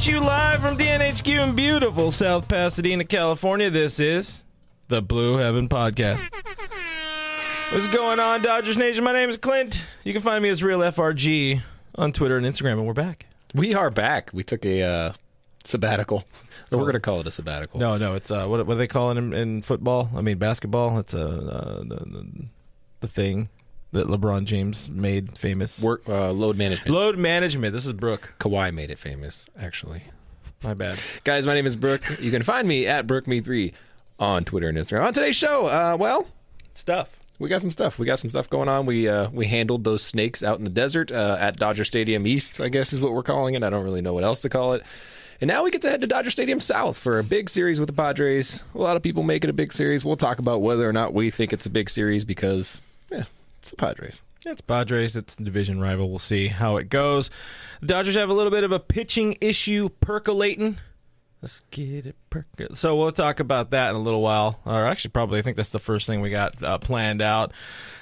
at you live from DNHQ in beautiful South Pasadena, California. This is the Blue Heaven Podcast. What's going on, Dodgers Nation? My name is Clint. You can find me as Real FRG on Twitter and Instagram, and we're back. We are back. We took a uh, sabbatical. We're going to call it a sabbatical. No, no, it's uh, what what do they call it in, in football? I mean, basketball. It's a uh, the, the, the thing that LeBron James made famous. Work uh, load management. Load management. This is Brooke. Kawhi made it famous, actually. My bad. Guys, my name is Brooke. You can find me at BrookeMe3 on Twitter and Instagram. On today's show, uh, well, Stuff. we got some stuff. We got some stuff going on. We uh, we handled those snakes out in the desert uh, at Dodger Stadium East, I guess is what we're calling it. I don't really know what else to call it. And now we get to head to Dodger Stadium South for a big series with the Padres. A lot of people make it a big series. We'll talk about whether or not we think it's a big series because, yeah, it's the Padres. It's Padres. It's a division rival. We'll see how it goes. The Dodgers have a little bit of a pitching issue percolating. Let's get it percolating. So we'll talk about that in a little while. Or actually, probably, I think that's the first thing we got uh, planned out.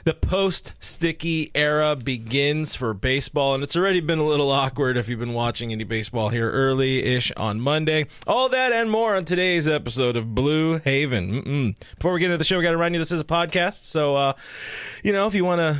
The post sticky era begins for baseball, and it's already been a little awkward if you've been watching any baseball here early ish on Monday. All that and more on today's episode of Blue Heaven. Mm-mm. Before we get into the show, we got to remind you this is a podcast. So, uh, you know, if you want to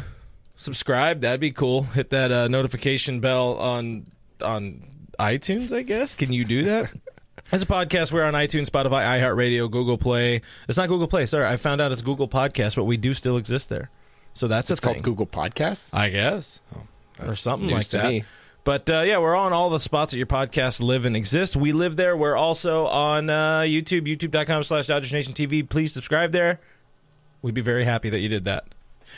subscribe that'd be cool hit that uh, notification bell on on itunes i guess can you do that it's a podcast we're on itunes spotify iheartradio google play it's not google play sorry i found out it's google podcast but we do still exist there so that's It's a thing. called Google Podcasts. i guess or something like that me. but uh, yeah, we're on all the spots that your podcasts live and exist. We live there. We're also on uh, YouTube, youtube.com slash Dodgers Nation TV. Please subscribe there. We'd be very happy that you did that.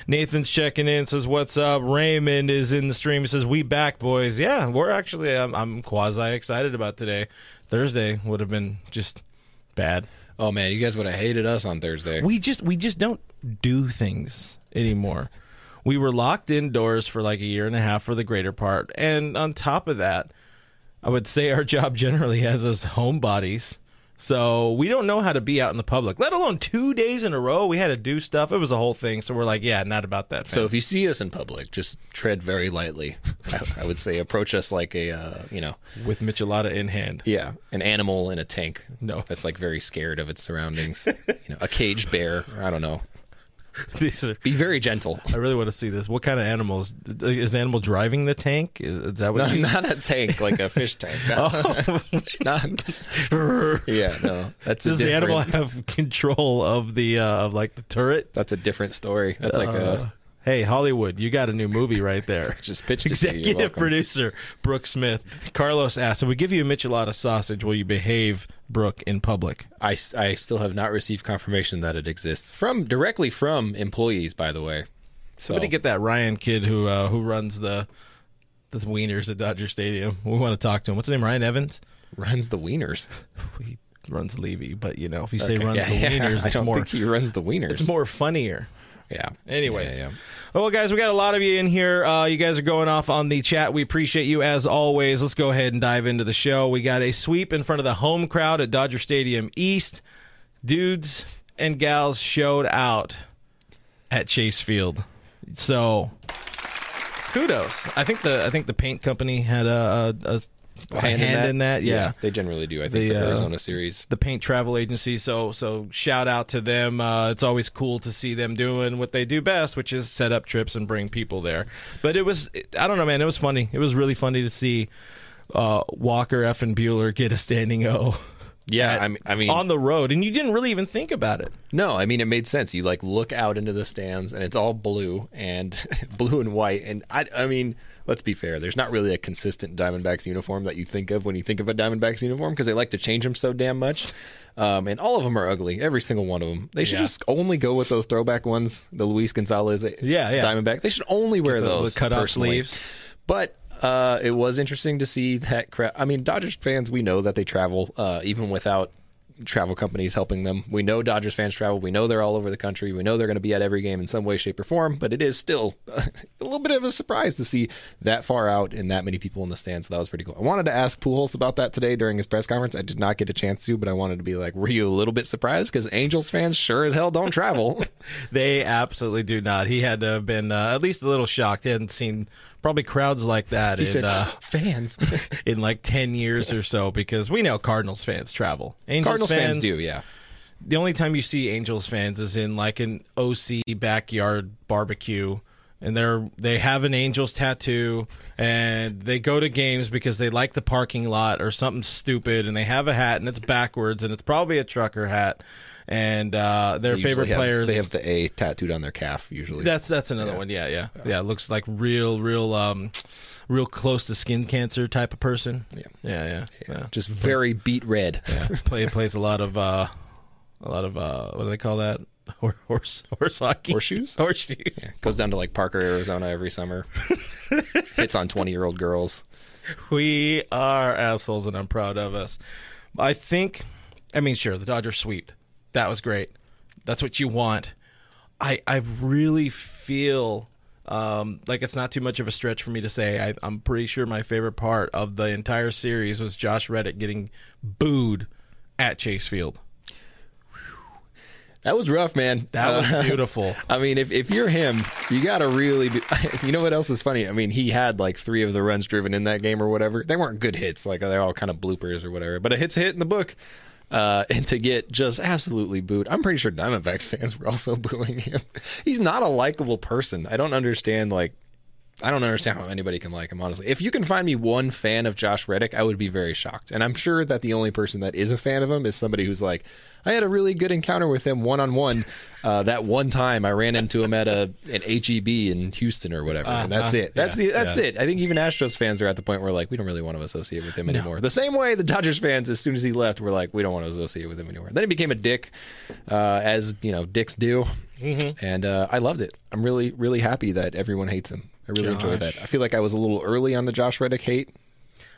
Nathan's checking in, says, What's up? Raymond is in the stream. He says, We back, boys. Yeah, we're actually, I'm, I'm quasi excited about today. Thursday would have been just bad. Oh man, you guys would have hated us on Thursday. We just, we just don't do things anymore. We were locked indoors for like a year and a half for the greater part. And on top of that, I would say our job generally has us homebodies. So we don't know how to be out in the public, let alone two days in a row. We had to do stuff. It was a whole thing. So we're like, yeah, not about that. so if you see us in public, just tread very lightly. I, I would say approach us like a, uh, you know, with Michelada in hand. yeah, an animal in a tank. No. that's like very scared of its surroundings. you know, a caged bear. I don't know. These are, Be very gentle. I really want to see this. What kind of animals is the animal driving the tank? Is, is that what? No, you, not a tank like a fish tank. No. Not- yeah, no, that's a does the animal different- have control of the uh, of like the turret? That's a different story. That's like a Hey Hollywood, you got a new movie right there. just pitched it. Executive producer Brooke Smith. Carlos asked, "If we give you a Michelada sausage, will you behave, Brooke, in public?" I, I still have not received confirmation that it exists from directly from employees. By the way, so Somebody get that Ryan kid who uh, who runs the the wieners at Dodger Stadium. We want to talk to him. What's his name? Ryan Evans. runs the wieners. He runs Levy, but you know, if you say Okay, runs yeah, the yeah. wieners, I it's don't more think he runs the wieners. it's more funnier. Yeah. Anyways. Yeah, yeah. Well, guys, we got a lot of you in here. Uh, you guys are going off on the chat. We appreciate you as always. Let's go ahead and dive into the show. We got a sweep in front of the home crowd at Dodger Stadium East. Dudes and gals showed out at Chase Field. So, kudos. I think the I think the paint company had a, a, a, a hand, in that. Yeah. they generally do. I think The, the, uh, Arizona series. the paint travel agency. So so shout out to them. Uh, it's always cool to see them doing what they do best, which is set up trips and bring people there. But it was I don't know, man. It was funny. It was really funny to see uh, Walker F and Buehler get a standing O. Yeah, I mean, I mean, on the road, and you didn't really even think about it. no, I mean it made sense. You like look out into the stands, and it's all blue and blue and white. And I, I mean, let's be fair. There's not really a consistent Diamondbacks uniform that you think of when you think of a Diamondbacks uniform because they like to change them so damn much. Um, and all of them are ugly. Every single one of them. They should Yeah. just only go with those throwback ones. The Luis Gonzalez, Yeah, yeah. Diamondback. They should only wear the- those cut-off sleeves. But Uh, it was interesting to see that crowd. I mean, Dodgers fans, we know that they travel, uh, even without travel companies helping them. We know Dodgers fans travel. We know they're all over the country. We know they're going to be at every game in some way, shape, or form. But it is still a little bit of a surprise to see that far out and that many people in the stands. So that was pretty cool. I wanted to ask Pujols about that today during his press conference. I did not get a chance to, but I wanted to be like, were you a little bit surprised? Because Angels fans sure as hell don't travel. They absolutely do not. He had to have been uh, at least a little shocked. He hadn't seen probably crowds like that he in, said, uh, fans. in like 10 years or so because we know Cardinals fans travel. Angels Cardinals fans do, yeah. The only time you see Angels fans is in like an OC backyard barbecue and they're they have an Angels tattoo and they go to games because they like the parking lot or something stupid and they have a hat and it's backwards and it's probably a trucker hat and uh, their They favorite have- players They have the A tattooed on their calf usually. that's that's another one. Yeah, yeah, yeah. It looks like real, real, um, real close to skin cancer type of person. Yeah. yeah, yeah. yeah. just very beat red. yeah. Play plays a lot of uh, a lot of uh, what do they call that? Hor- Horse horse hockey. Horseshoes? Horseshoes. Goes down to like Parker, Arizona every summer. Hits on 20 year old girls. We are assholes, and I'm proud of us. I think. I mean, sure, the Dodgers sweep. That was great. That's what you want. I I really feel um, like it's not too much of a stretch for me to say. I, I'm pretty sure my favorite part of the entire series was Josh Reddick getting booed at Chase Field. That was rough, man. That was Uh, beautiful. I mean, if, if you're him, you got to really be. You know what else is funny? I mean, he had like three of the runs driven in that game or whatever. They weren't good hits. Like, they're all kind of bloopers or whatever. But a hit's a hit in the book. Uh, and to get just absolutely booed, I'm pretty sure Diamondbacks fans were also booing him. He's not a likable person. I don't understand, like, I don't understand how anybody can like him, honestly. If you can find me one fan of Josh Reddick, I would be very shocked. And I'm sure that the only person that is a fan of him is somebody who's like, I had a really good encounter with him one on one. That one time I ran into him at a an HEB in Houston or whatever, and that's it. That's yeah, it. That's yeah. it. I think even Astros fans are at the point where like we don't really want to associate with him anymore. The same way the Dodgers fans, as soon as he left, were like we don't want to associate with him anymore. Then he became a dick, uh, as you know, dicks do, Mm-hmm. and uh, I loved it. I'm really really happy that everyone hates him. I really enjoyed that. I feel like I was a little early on the Josh Reddick hate.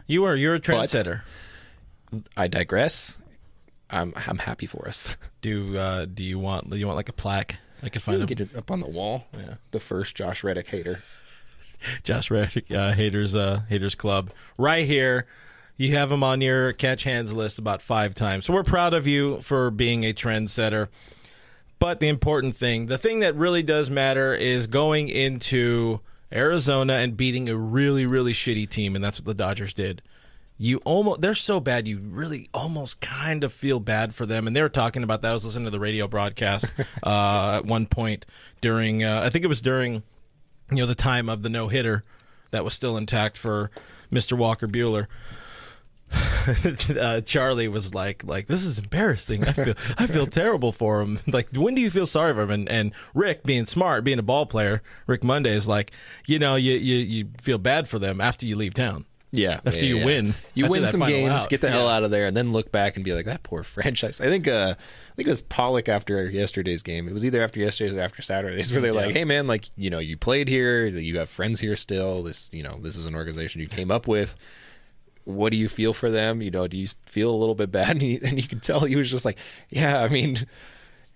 You are you're a trendsetter. I digress. I'm I'm happy for us. Do uh, do you want do you want like a plaque? I could find We'll a get it up on the wall. Yeah. The first Josh Reddick hater. Josh Reddick uh, haters uh, haters club right here. You have him on your catch hands list about five times, so we're proud of you for being a trendsetter. But the important thing, the thing that really does matter, is going into Arizona and beating a really really shitty team, and that's what the Dodgers did. You almost they're so bad you really almost kind of feel bad for them and they were talking about that I was listening to the radio broadcast uh, at one point during uh, I think it was during you know the time of the no hitter that was still intact for Mr. Walker Buehler. uh, Charlie was like, like this is embarrassing. I feel, I feel terrible for him. Like, when do you feel sorry for him? And, and Rick, being smart, being a ball player, Rick Monday is like, you know, you, you, you feel bad for them after you leave town. Yeah. After yeah, you yeah. win. You win some games, out. get the hell out of there, and then look back and be like, that poor franchise. I think uh I think it was Pollock after yesterday's game. It was either after yesterday's or after Saturday's where they're like, Hey man, like, you know, you played here, you have friends here still, this you know, this is an organization you came up with. What do you feel for them? You know, do you feel a little bit bad? And, he, and you can tell he was just like, Yeah, I mean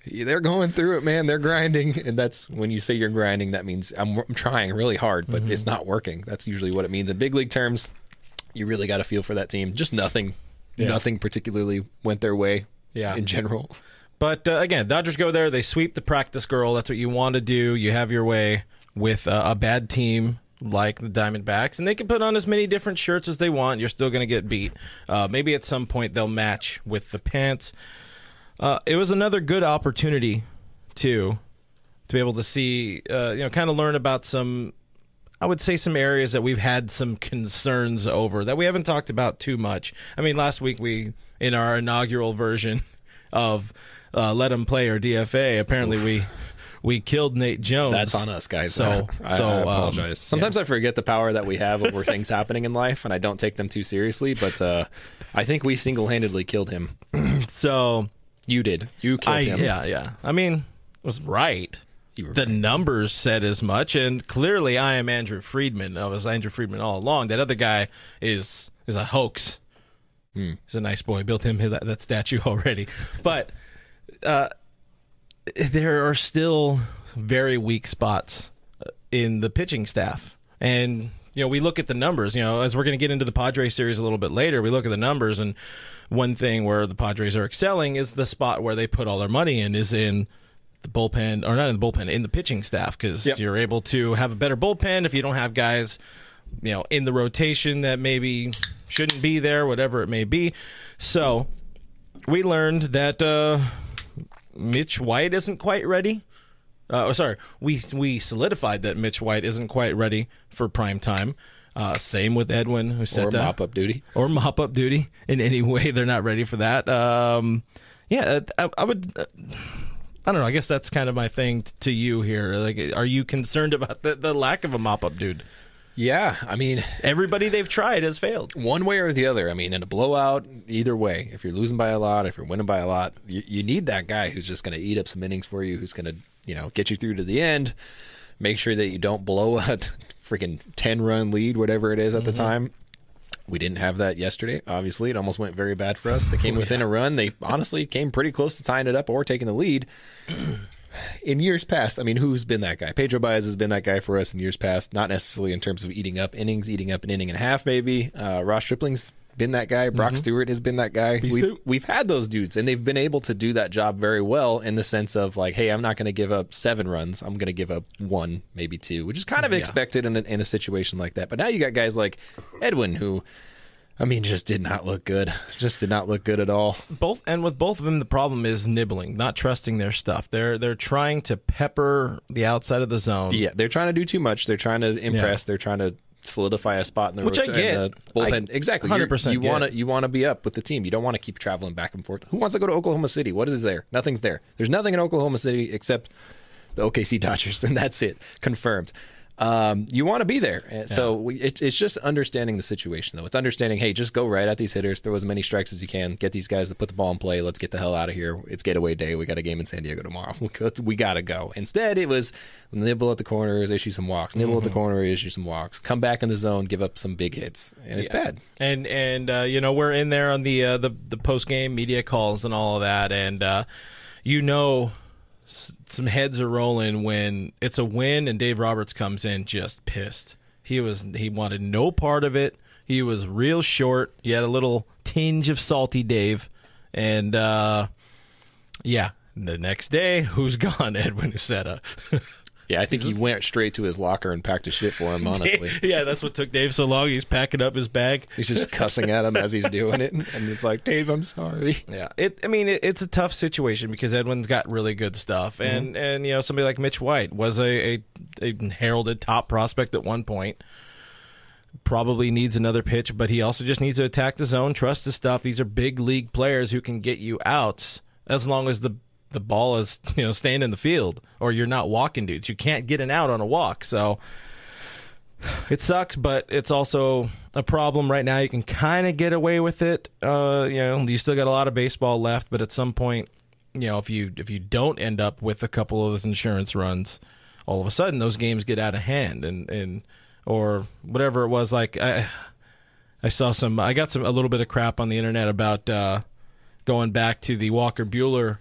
they're going through it, man. They're grinding, and that's when you say you're grinding. That means I'm, I'm trying really hard, but it's not working. That's usually what it means in big league terms. You really got to feel for that team. Just nothing, nothing particularly went their way. Yeah. in general. But uh, again, Dodgers go there. They sweep the practice girl. That's what you want to do. You have your way with uh, a bad team like the Diamondbacks, and they can put on as many different shirts as they want. You're still going to get beat. Uh, maybe at some point they'll match with the pants. Uh, it was another good opportunity too to be able to see, uh, you know, kind of learn about some. I would say some areas that we've had some concerns over that we haven't talked about too much. I mean, last week we in our inaugural version of uh, "Let Them Play" or DFA, apparently we we killed Nate Jones. That's on us, guys. So- I, so, I um, apologize. Sometimes I forget the power that we have over things happening in life, and I don't take them too seriously. But uh, I think we single-handedly killed him. So You did. You killed I him. yeah yeah. I mean, it was right. You were the numbers said as much, and clearly I am Andrew Friedman. I was Andrew Friedman all along. That other guy is is a hoax. He's a nice boy. Built him that, that statue already, but uh, there are still very weak spots uh, in the pitching staff, and you know we look at the numbers. You know, as we're going to get into the Padres series a little bit later, we look at the numbers, and one thing where the Padres are excelling is the spot where they put all their money in is in the bullpen, or not in the bullpen, in the pitching staff, because Yep. you're able to have a better bullpen if you don't have guys, you know, in the rotation that maybe shouldn't be there, whatever it may be. So we learned that uh, Mitch White isn't quite ready. Uh, oh, sorry, we we solidified that Mitch White isn't quite ready for prime time. Uh, same with Edwin, who said or that mop up duty. or mop up duty in any way. They're not ready for that. Um, yeah, I, I would. Uh, I don't know. I guess that's kind of my thing t- to you here. Like, are you concerned about the, the lack of a mop up dude? Yeah, I mean, Everybody they've tried has failed. one way or the other. I mean, in a blowout, either way, if you're losing by a lot, if you're winning by a lot, you, you need that guy who's just going to eat up some innings for you, who's going to, you know, get you through to the end, make sure that you don't blow a freaking 10 run lead, whatever it is at the mm-hmm. time. We didn't have that yesterday. Obviously, it almost went very bad for us. They came oh, within a run. They honestly came pretty close to tying it up or taking the lead. In years past, I mean, who's been that guy? Pedro Baez has been that guy for us in years past, not necessarily in terms of eating up innings, eating up an inning and a half, maybe. Uh, Ross Stripling's been that guy. Brock Stewart has been that guy. We've, we've had those dudes, and they've been able to do that job very well in the sense of like, hey, I'm not going to give up seven runs. I'm going to give up one, maybe two, which is kind of expected in a, in a situation like that. But now you got guys like Edwin who. I mean, just did not look good. Just did not look good at all. Both and with both of them, the problem is nibbling, not trusting their stuff. They're they're trying to pepper the outside of the zone. Yeah, they're trying to do too much. They're trying to impress. They're trying to solidify a spot in the Which I get. the bullpen. I exactly, 100% You want to you want to be up with the team. You don't want to keep traveling back and forth. Who wants to go to Oklahoma City? What is there? Nothing's there. There's nothing in Oklahoma City except the OKC Dodgers, and that's it. Confirmed. Um, you want to be there, And so we, it, it's just understanding the situation, though. It's understanding, hey, just go right at these hitters, throw as many strikes as you can, get these guys to put the ball in play. Let's get the hell out of here. It's getaway day. We got a game in San Diego tomorrow. We got to go. Instead, it was nibble at the corners, issue some walks, nibble at the corner, issue some walks, come back in the zone, give up some big hits, and it's bad. and and uh, you know we're in there on the uh, the the post game media calls and all of that, and uh, you know some heads are rolling when it's a win and Dave Roberts comes in just pissed. He was he wanted no part of it. He was real short. He had a little tinge of salty Dave, and uh, yeah. The next day, who's gone? Edwin Uceta. Yeah, I think he went straight to his locker and packed his shit for him. Honestly, yeah, that's what took Dave so long. He's packing up his bag. he's just cussing at him as he's doing it, and it's like, Dave, I'm sorry. Yeah, it. I mean, it, it's a tough situation because Edwin's got really good stuff, mhm. and and you know somebody like Mitch White was a, a a heralded top prospect at one point. Probably needs another pitch, but he also just needs to attack the zone, trust the stuff. These are big league players who can get you outs as long as the the ball is you know staying in the field or you're not walking dudes. You can't get an out on a walk, so it sucks, but it's also a problem right now. You can kind of get away with it. Uh, you know, you still got a lot of baseball left, but at some point, you know, if you if you don't end up with a couple of those insurance runs, all of a sudden those games get out of hand, and and or whatever it was. Like I, I saw some. I got some a little bit of crap on the internet about uh, going back to the Walker Buehler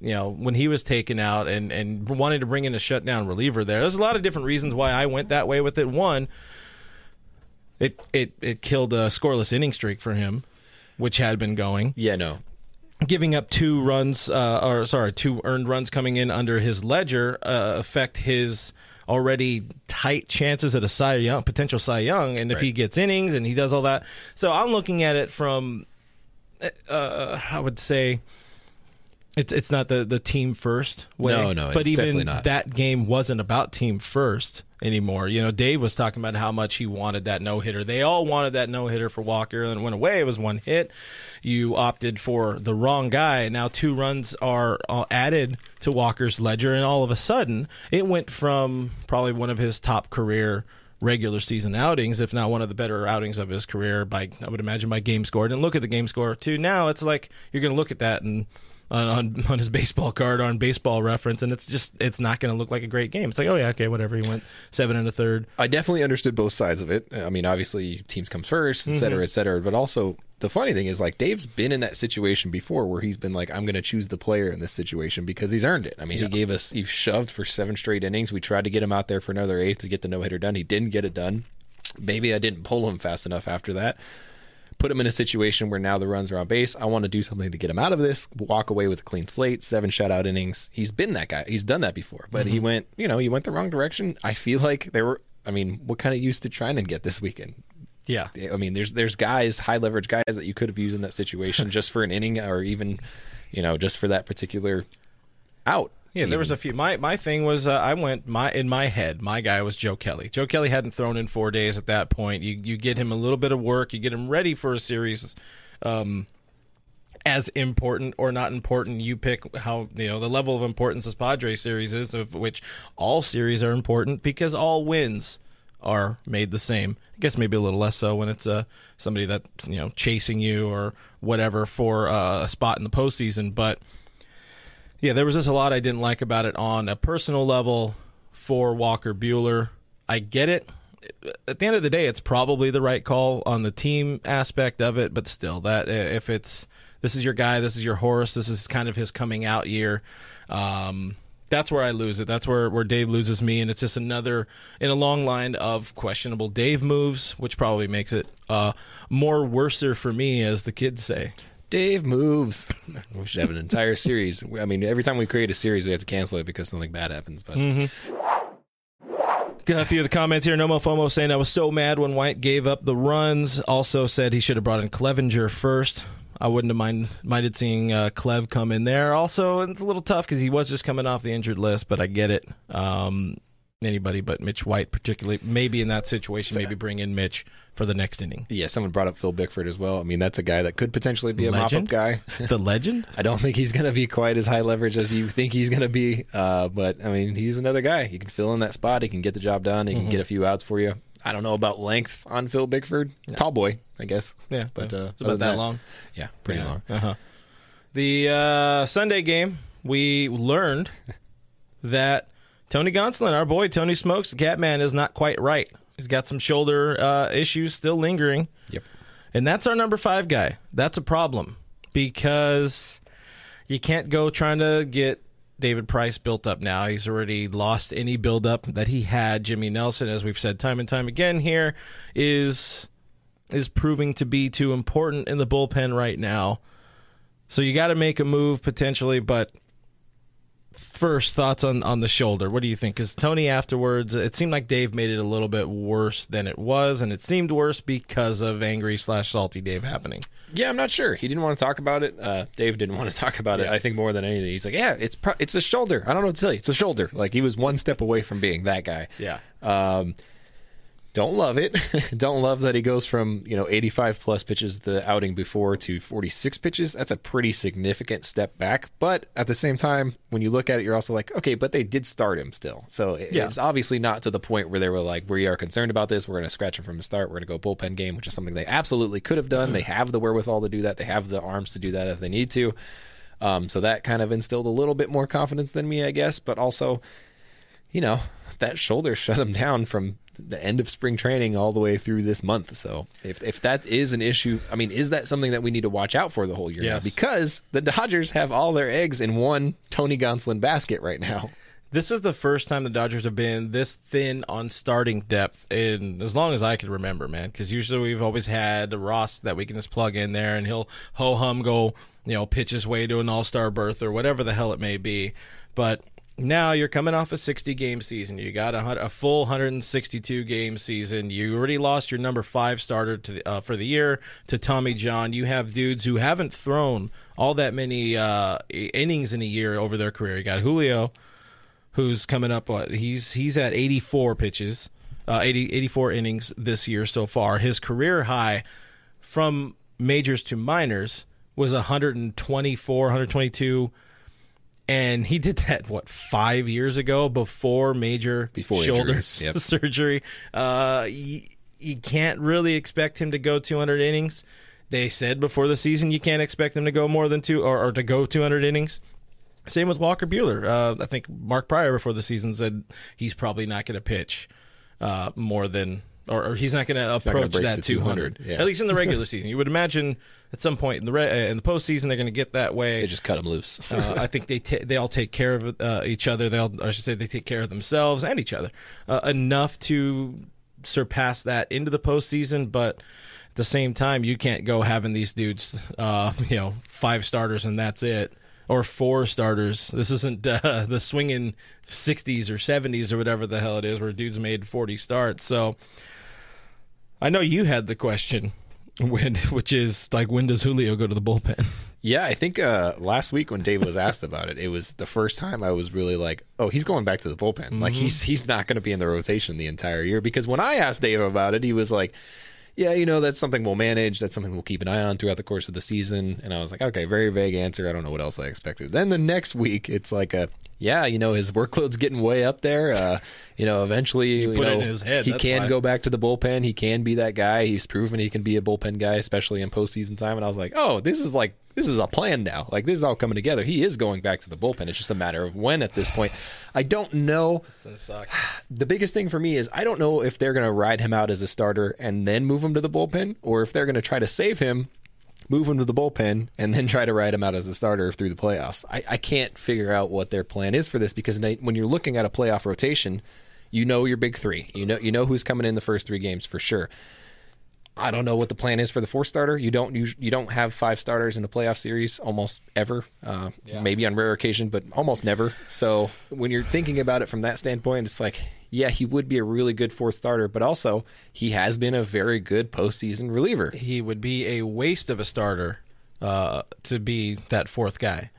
you know, when he was taken out and, and wanted to bring in a shutdown reliever there. There's a lot of different reasons why I went that way with it. One, it it, it killed a scoreless inning streak for him, which had been going. Yeah, no, Giving up two runs, uh, or sorry, two earned runs coming in under his ledger uh, affect his already tight chances at a Cy Young, potential Cy Young, and if he gets innings and he does all that. So I'm looking at it from, uh, I would say, it's it's not the, the team first way. No, no, but it's even definitely not. that game wasn't about team first anymore. You know, Dave was talking about how much he wanted that no hitter. They all wanted that no hitter for Walker, and it went away. It was one hit. You opted for the wrong guy. Now two runs are uh, added to Walker's ledger, and all of a sudden it went from probably one of his top career regular season outings, if not one of the better outings of his career by I would imagine by game score. And look at the game score too. Now it's like you're going to look at that and on on, his baseball card on baseball reference, and it's just it's not going to look like a great game. It's like, oh yeah, okay, whatever. He went seven and a third. I definitely understood both sides of it. I mean, obviously, teams comes first, et cetera, mm-hmm. et cetera. But also, the funny thing is, like, Dave's been in that situation before where he's been like, I'm going to choose the player in this situation because he's earned it. I mean, he gave us, he shoved for seven straight innings. We tried to get him out there for another eighth to get the no hitter done. He didn't get it done. Maybe I didn't pull him fast enough after that. Put him in a situation where now the runs are on base. I want to do something to get him out of this. Walk away with a clean slate, seven shutout innings. He's been that guy. He's done that before, but he mhm. went, you know, he went the wrong direction. I feel like there were. I mean, what kind of use did Treinen get this weekend? Yeah, I mean, there's there's guys, high leverage guys that you could have used in that situation just for an inning or even, you know, just for that particular out. Yeah, there was a few. My my thing was uh, I went my in my head. My guy was Joe Kelly. Joe Kelly hadn't thrown in four days at that point. You you get him a little bit of work. You get him ready for a series. Um, as important or not important, you pick how you know the level of importance this Padres series is, of which all series are important because all wins are made the same. I guess maybe a little less so when it's uh, somebody that's you know chasing you or whatever for uh, a spot in the postseason, but yeah, there was just a lot I didn't like about it on a personal level for Walker Buehler. I get it. At the end of the day, it's probably the right call on the team aspect of it, but still, that if it's this is your guy, this is your horse, this is kind of his coming out year. Um, that's where I lose it. That's where, where Dave loses me, and it's just another in a long line of questionable Dave moves, which probably makes it uh, more worser for me, as the kids say. Dave moves. we should have an entire series. I mean, every time we create a series, we have to cancel it because something bad happens. But Got a few of the comments here. Nomo Fomo saying I was so mad when White gave up the runs. Also said he should have brought in Cleavinger first. I wouldn't have mind, minded seeing uh, Clev come in there. Also, it's a little tough because he was just coming off the injured list, but I get it. Um, anybody but Mitch White, particularly, maybe in that situation, maybe bring in Mitch for the next inning. yeah, someone brought up Phil Bickford as well. I mean, that's a guy that could potentially be a Legend? mop-up guy. The legend? I don't think he's going to be quite as high leverage as you think he's going to be. Uh, but I mean, he's another guy. He can fill in that spot. He can get the job done. He can get a few outs for you. I don't know about length on Phil Bickford. Tall boy, I guess. Yeah, but uh, it's about than that long. Yeah, pretty long. Uh-huh. The uh, Sunday game, we learned that Tony Gonsolin, our boy Tony Smokes, the Catman, is not quite right. He's got some shoulder uh, issues still lingering. Yep. And that's our number five guy. That's a problem because you can't go trying to get David Price built up now. He's already lost any buildup that he had. Jimmy Nelson, as we've said time and time again here, is is proving to be too important in the bullpen right now. So you got to make a move potentially, but first thoughts on on the shoulder. What do you think? Because Tony afterwards, it seemed like Dave made it a little bit worse than it was, and it seemed worse because of angry slash salty Dave happening. Yeah, I'm not sure. He didn't want to talk about it. Uh, Dave didn't want to talk about it. I think more than anything, he's like, "Yeah, it's pro- it's a shoulder. I don't know what to tell you. It's a shoulder." Like he was one step away from being that guy. Yeah. Um, don't love it. don't love that he goes from you know 85 plus pitches the outing before to 46 pitches. That's a pretty significant step back. But at the same time, when you look at it, you're also like, okay, but they did start him still. So it- Yeah. it's obviously not to the point where they were like, we are concerned about this. We're going to scratch him from the start. We're going to go bullpen game, which is something they absolutely could have done. They have the wherewithal to do that. They have the arms to do that if they need to. Um, so that kind of instilled a little bit more confidence than me, I guess. But also, you know, that shoulder shut him down from the end of spring training all the way through this month. So if if that is an issue, I mean, is that something that we need to watch out for the whole year Yes. now? Because the Dodgers have all their eggs in one Tony Gonsolin basket right now. This is the first time the Dodgers have been this thin on starting depth in as long as I can remember, man. Because usually we've always had Ross that we can just plug in there and he'll ho hum go, you know, pitch his way to an All Star berth or whatever the hell it may be. But now you're coming off a 60 game season. You got a, a full 162 game season. You already lost your number five starter to the, uh, for the year to Tommy John. You have dudes who haven't thrown all that many uh, innings in a year over their career. You got Julio who's coming up. What he's he's at 84 pitches, uh, 80, 84 innings this year so far. His career high from majors to minors was 124, 122. And he did that what five years ago before major Before shoulder yep. surgery. Uh, you, you can't really expect him to go 200 innings. They said before the season you can't expect them to go more than two or, or to go 200 innings. Same with Walker Buehler. Uh, I think Mark Prior before the season said he's probably not going to pitch uh, more than, or, or he's not going to approach that 200. 200, yeah. At least in the regular season, you would imagine at some point in the re- uh, in the postseason they're going to get that way. They just cut him loose. Uh, I think they ta- they all take care of uh, each other. They all, I should say, they take care of themselves and each other uh, enough to surpass that into the postseason. But at the same time, you can't go having these dudes, uh, you know, five starters and that's it, or four starters. This isn't uh, the swinging '60s or '70s or whatever the hell it is, where dudes made 40 starts. So I know you had the question. When, which is like, when does Julio go to the bullpen? Yeah, I think uh, last week when Dave was asked about it, it was the first time I was really like, "Oh, he's going back to the bullpen. Like he's he's not going to be in the rotation the entire year." Because when I asked Dave about it, he was like, "Yeah, you know, that's something we'll manage. That's something we'll keep an eye on throughout the course of the season." And I was like, "Okay, very vague answer. I don't know what else I expected." Then the next week, it's like a, "Yeah, you know, his workload's getting way up there. Uh, you know, eventually, it know, in his head, he can why. go back to the bullpen. He can be that guy. He's proven he can be a bullpen guy, especially in postseason time." And I was like, "Oh, this is like." This is a plan now. Like this is all coming together. He is going back to the bullpen. It's just a matter of when at this point. I don't know the biggest thing for me is I don't know if they're going to ride him out as a starter and then move him to the bullpen, or if they're going to try to save him, move him to the bullpen, and then try to ride him out as a starter through the playoffs. I, I can't figure out what their plan is for this because Nate, when you're looking at a playoff rotation, you know your big three. You know you know who's coming in the first three games for sure. I don't know what the plan is for the four starter. You don't use, you don't have five starters in a playoff series almost ever. Uh, Maybe on rare occasion, but almost never. So when you're thinking about it from that standpoint, it's like, yeah, he would be a really good fourth starter, but also he has been a very good postseason reliever. he would be a waste of a starter uh, to be that fourth guy.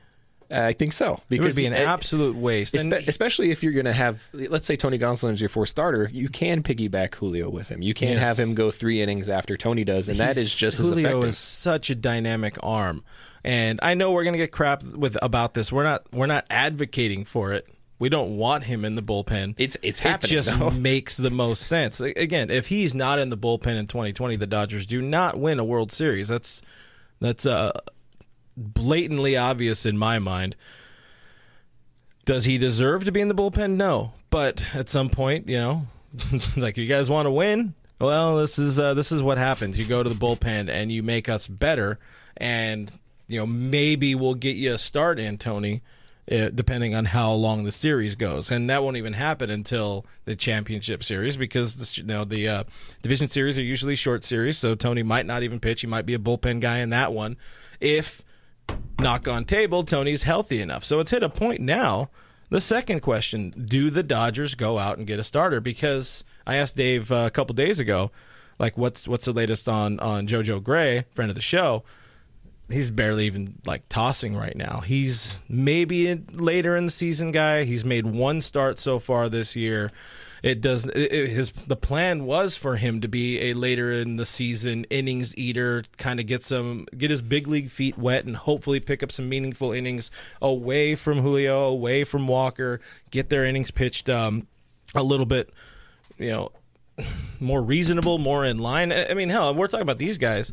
I think so Because It would be an it- absolute waste. Espe- especially if you're going to have, let's say Tony Gonsolin is your fourth starter, you can piggyback Julio with him. You can Yes. have him go three innings after Tony does, and that is he's- just as Julio effective. is such a dynamic arm, and I know we're gonna get crap with about this. We're not we're not advocating for it. We don't want him in the bullpen. It's- it's happening. it just though. makes the most sense. Again, if he's not in the bullpen in 2020, the Dodgers do not win a World Series. That's that's uh, blatantly obvious in my mind. Does he deserve to be in the bullpen? No, but at some point, you know, like you guys want to win. Well, this is uh, this is what happens. You go to the bullpen and you make us better, and you know maybe we'll get you a start in Tony, uh, depending on how long the series goes, and that won't even happen until the championship series because the, you know the uh, division series are usually short series, so Tony might not even pitch. He might be a bullpen guy in that one, if knock on table, Tony's healthy enough. So it's hit a point now. The second question Do the Dodgers go out and get a starter? Because I asked Dave uh, a couple days ago, like, what's what's the latest on, on JoJo Gray, friend of the show? He's barely even like tossing right now. He's maybe a later in the season guy. He's made one start so far this year. It does it, his the plan was for him to be a later in the season innings eater, kind of get some get his big league feet wet and hopefully pick up some meaningful innings away from Julio, away from Walker, get their innings pitched um, a little bit, you know, more reasonable, more in line. I mean, hell, we're talking about these guys.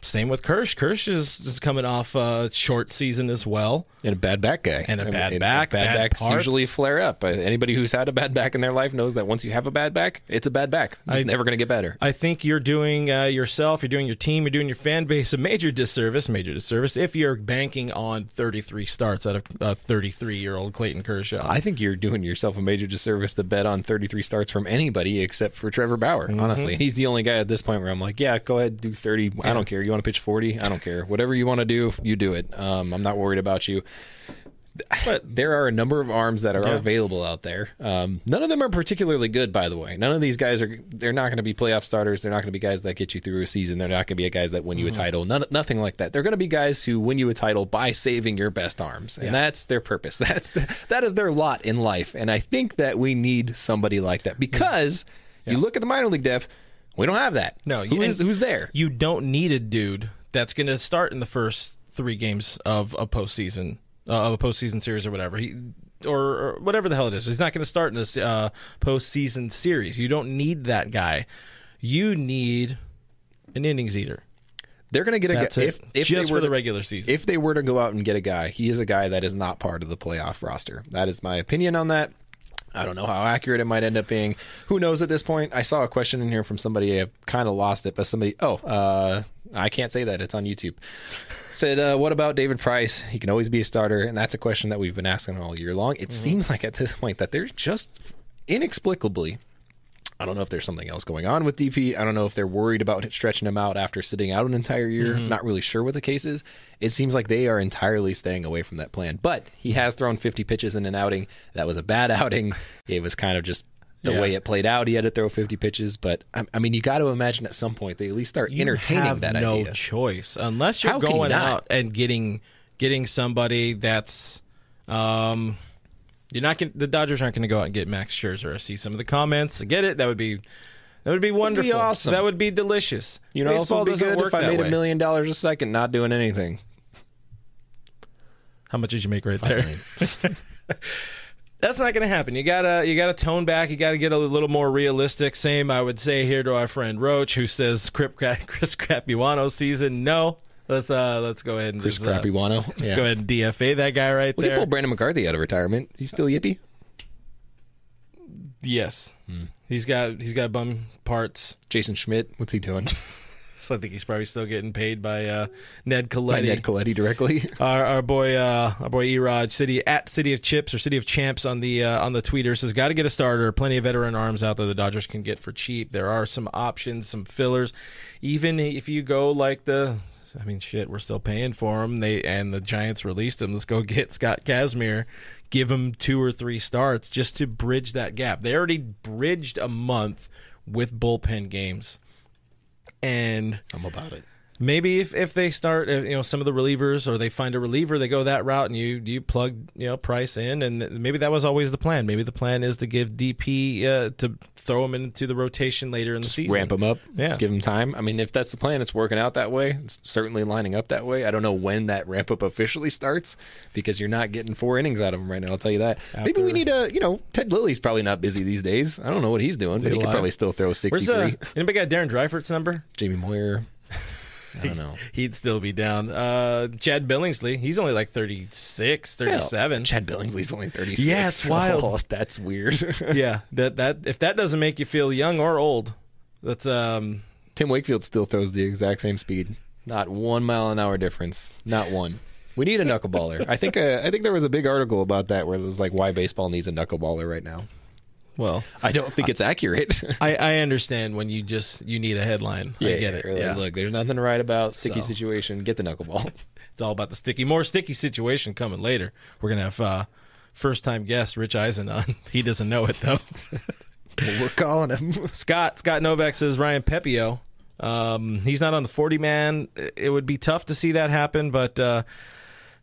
Same with Kersh. Kersh is, is coming off a short season as well. And a bad back guy. And a I mean, bad back, Bad, bad backs parts. usually flare up. Uh, Anybody who's had a bad back in their life knows that once you have a bad back, it's a bad back. It's I- never going to get better. I think you're doing uh, yourself, you're doing your team, you're doing your fan base a major disservice, major disservice if you're banking on 33 starts out of a 33 year old Clayton Kershaw. I think you're doing yourself a major disservice to bet on 33 starts from anybody except for Trevor Bauer, Mm-hmm. honestly. He's the only guy at this point where I'm like, yeah, go ahead, do 30. I don't care. You want to pitch 40? I don't care. Whatever you want to do, you do it. Um, I'm not worried about you. But There are a number of arms that are Yeah. available out there. Um, none of them are particularly good, by the way. None of these guys are. They're not going to be playoff starters. They're not going to be guys that get you through a season. They're not going to be guys that win you Mm-hmm. a title. None, nothing like that. They're going to be guys who win you a title by saving your best arms, and Yeah. that's their purpose. That's the, that is their lot in life. And I think that we need somebody like that because you look at the minor league depth. We don't have that. No, who is who's there? you don't need a dude that's going to start in the first three games of a postseason, uh, of a postseason series or whatever. He, or, or whatever the hell it is. He's not going to start in this uh, postseason series. You don't need that guy. You need an innings eater. They're going to get a That's guy if if just they were for the regular season. If they were to go out and get a guy, he is a guy that is not part of the playoff roster. That is my opinion on that. I don't know how accurate it might end up being. Who knows at this point? I saw a question in here from somebody. I've kind of lost it, but somebody. Oh, uh, I can't say that. It's on YouTube. Said, uh, what about David Price? He can always be a starter, and that's a question that we've been asking all year long. It seems like at this point that there's just inexplicably I don't know if there's something else going on with DP. I don't know if they're worried about stretching him out after sitting out an entire year. Not really sure what the case is. It seems like they are entirely staying away from that plan. But he has thrown 50 pitches in an outing. That was a bad outing. It was kind of just the Yeah. way it played out. He had to throw 50 pitches. But I, I mean, you got to imagine at some point they at least start You entertaining that no idea. choice unless you're How going out and getting getting somebody that's um you're not gonna, the Dodgers aren't going to go out and get Max Scherzer. I see some of the comments. I get it. That would be that would be wonderful. awesome. That would be delicious. You know, Baseball also be doesn't good work if I made a million dollars a second not doing anything. How much did you make right there? That's not going to happen. You gotta you gotta tone back. You gotta get a little more realistic. Same, I would say here to our friend Roach, who says Chris Crapuano season. No, let's uh let's go ahead and Chris just, uh. Let's Yeah. go ahead and DFA that guy right We can there. pull Brandon McCarthy out of retirement. He's still yippy. Yes, Hmm. he's got he's got bum parts. Jason Schmidt, what's he doing? So I think he's probably still getting paid by uh, Ned By Ned Colletti directly. our, our boy, uh, our boy Erod, city at City of Chips or City of Champs on the uh, on the tweeter says, "Got to get a starter. Plenty of veteran arms out there the Dodgers can get for cheap. There are some options, some fillers. Even if you go like the, I mean, shit, we're still paying for him. They and the Giants released him. Let's go get Scott Kazmir." Give him two or three starts just to bridge that gap. They already bridged a month with bullpen games, and I'm about it. Maybe if, if they start uh, you know some of the relievers or they find a reliever they go that route and you you plug you know price in and maybe that was always the plan maybe the plan is to give dp uh, to throw him into the rotation later in the season Ramp him up, Yeah. give him time. I mean, if that's the plan, it's working out that way. It's certainly lining up that way. I don't know when that ramp up officially starts because you're not getting four innings out of him right now. I'll tell you that. Maybe we need a, you know, Ted Lilly's probably not busy these days. I don't know what he's doing, but he could probably still throw where's 63. uh, anybody got darren dreifort's number Jamie Moyer. I don't know. he'd still be down uh chad billingsley he's only like 36 37 Hell, Chad Billingsley's only 36. Yeah, wild. Oh, that's weird. yeah that that if that doesn't make you feel young or old that's um Tim Wakefield still throws the exact same speed. Not one mile an hour difference. Not one. We need a knuckleballer. I think uh, I think there was a big article about that where it was like why baseball needs a knuckleballer right now. Well I don't think it's accurate. I, I understand when you just you need a headline. I get it. Really, yeah. Look, there's nothing to write about. Sticky So. situation. Get the knuckleball. It's all about the sticky. More sticky situation coming later. We're gonna have uh, first time guest Rich Eisen on. He doesn't know it though. We're calling him. Scott Scott Novak says Ryan Pepiot. Um, he's not on the forty man. It would be tough to see that happen, but uh,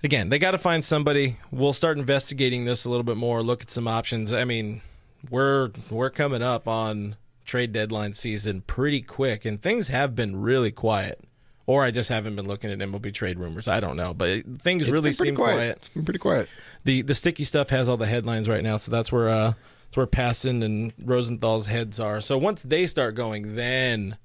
again, they got to find somebody. We'll start investigating this a little bit more. Look at some options. I mean, we're we're coming up on trade deadline season pretty quick, and things have been really quiet. Or I just haven't been looking at MLB trade rumors. I don't know, but things It's really seem quiet. It's been pretty quiet. The the sticky stuff has all the headlines right now, so that's where uh that's where Passan and Rosenthal's heads are. So once they start going, then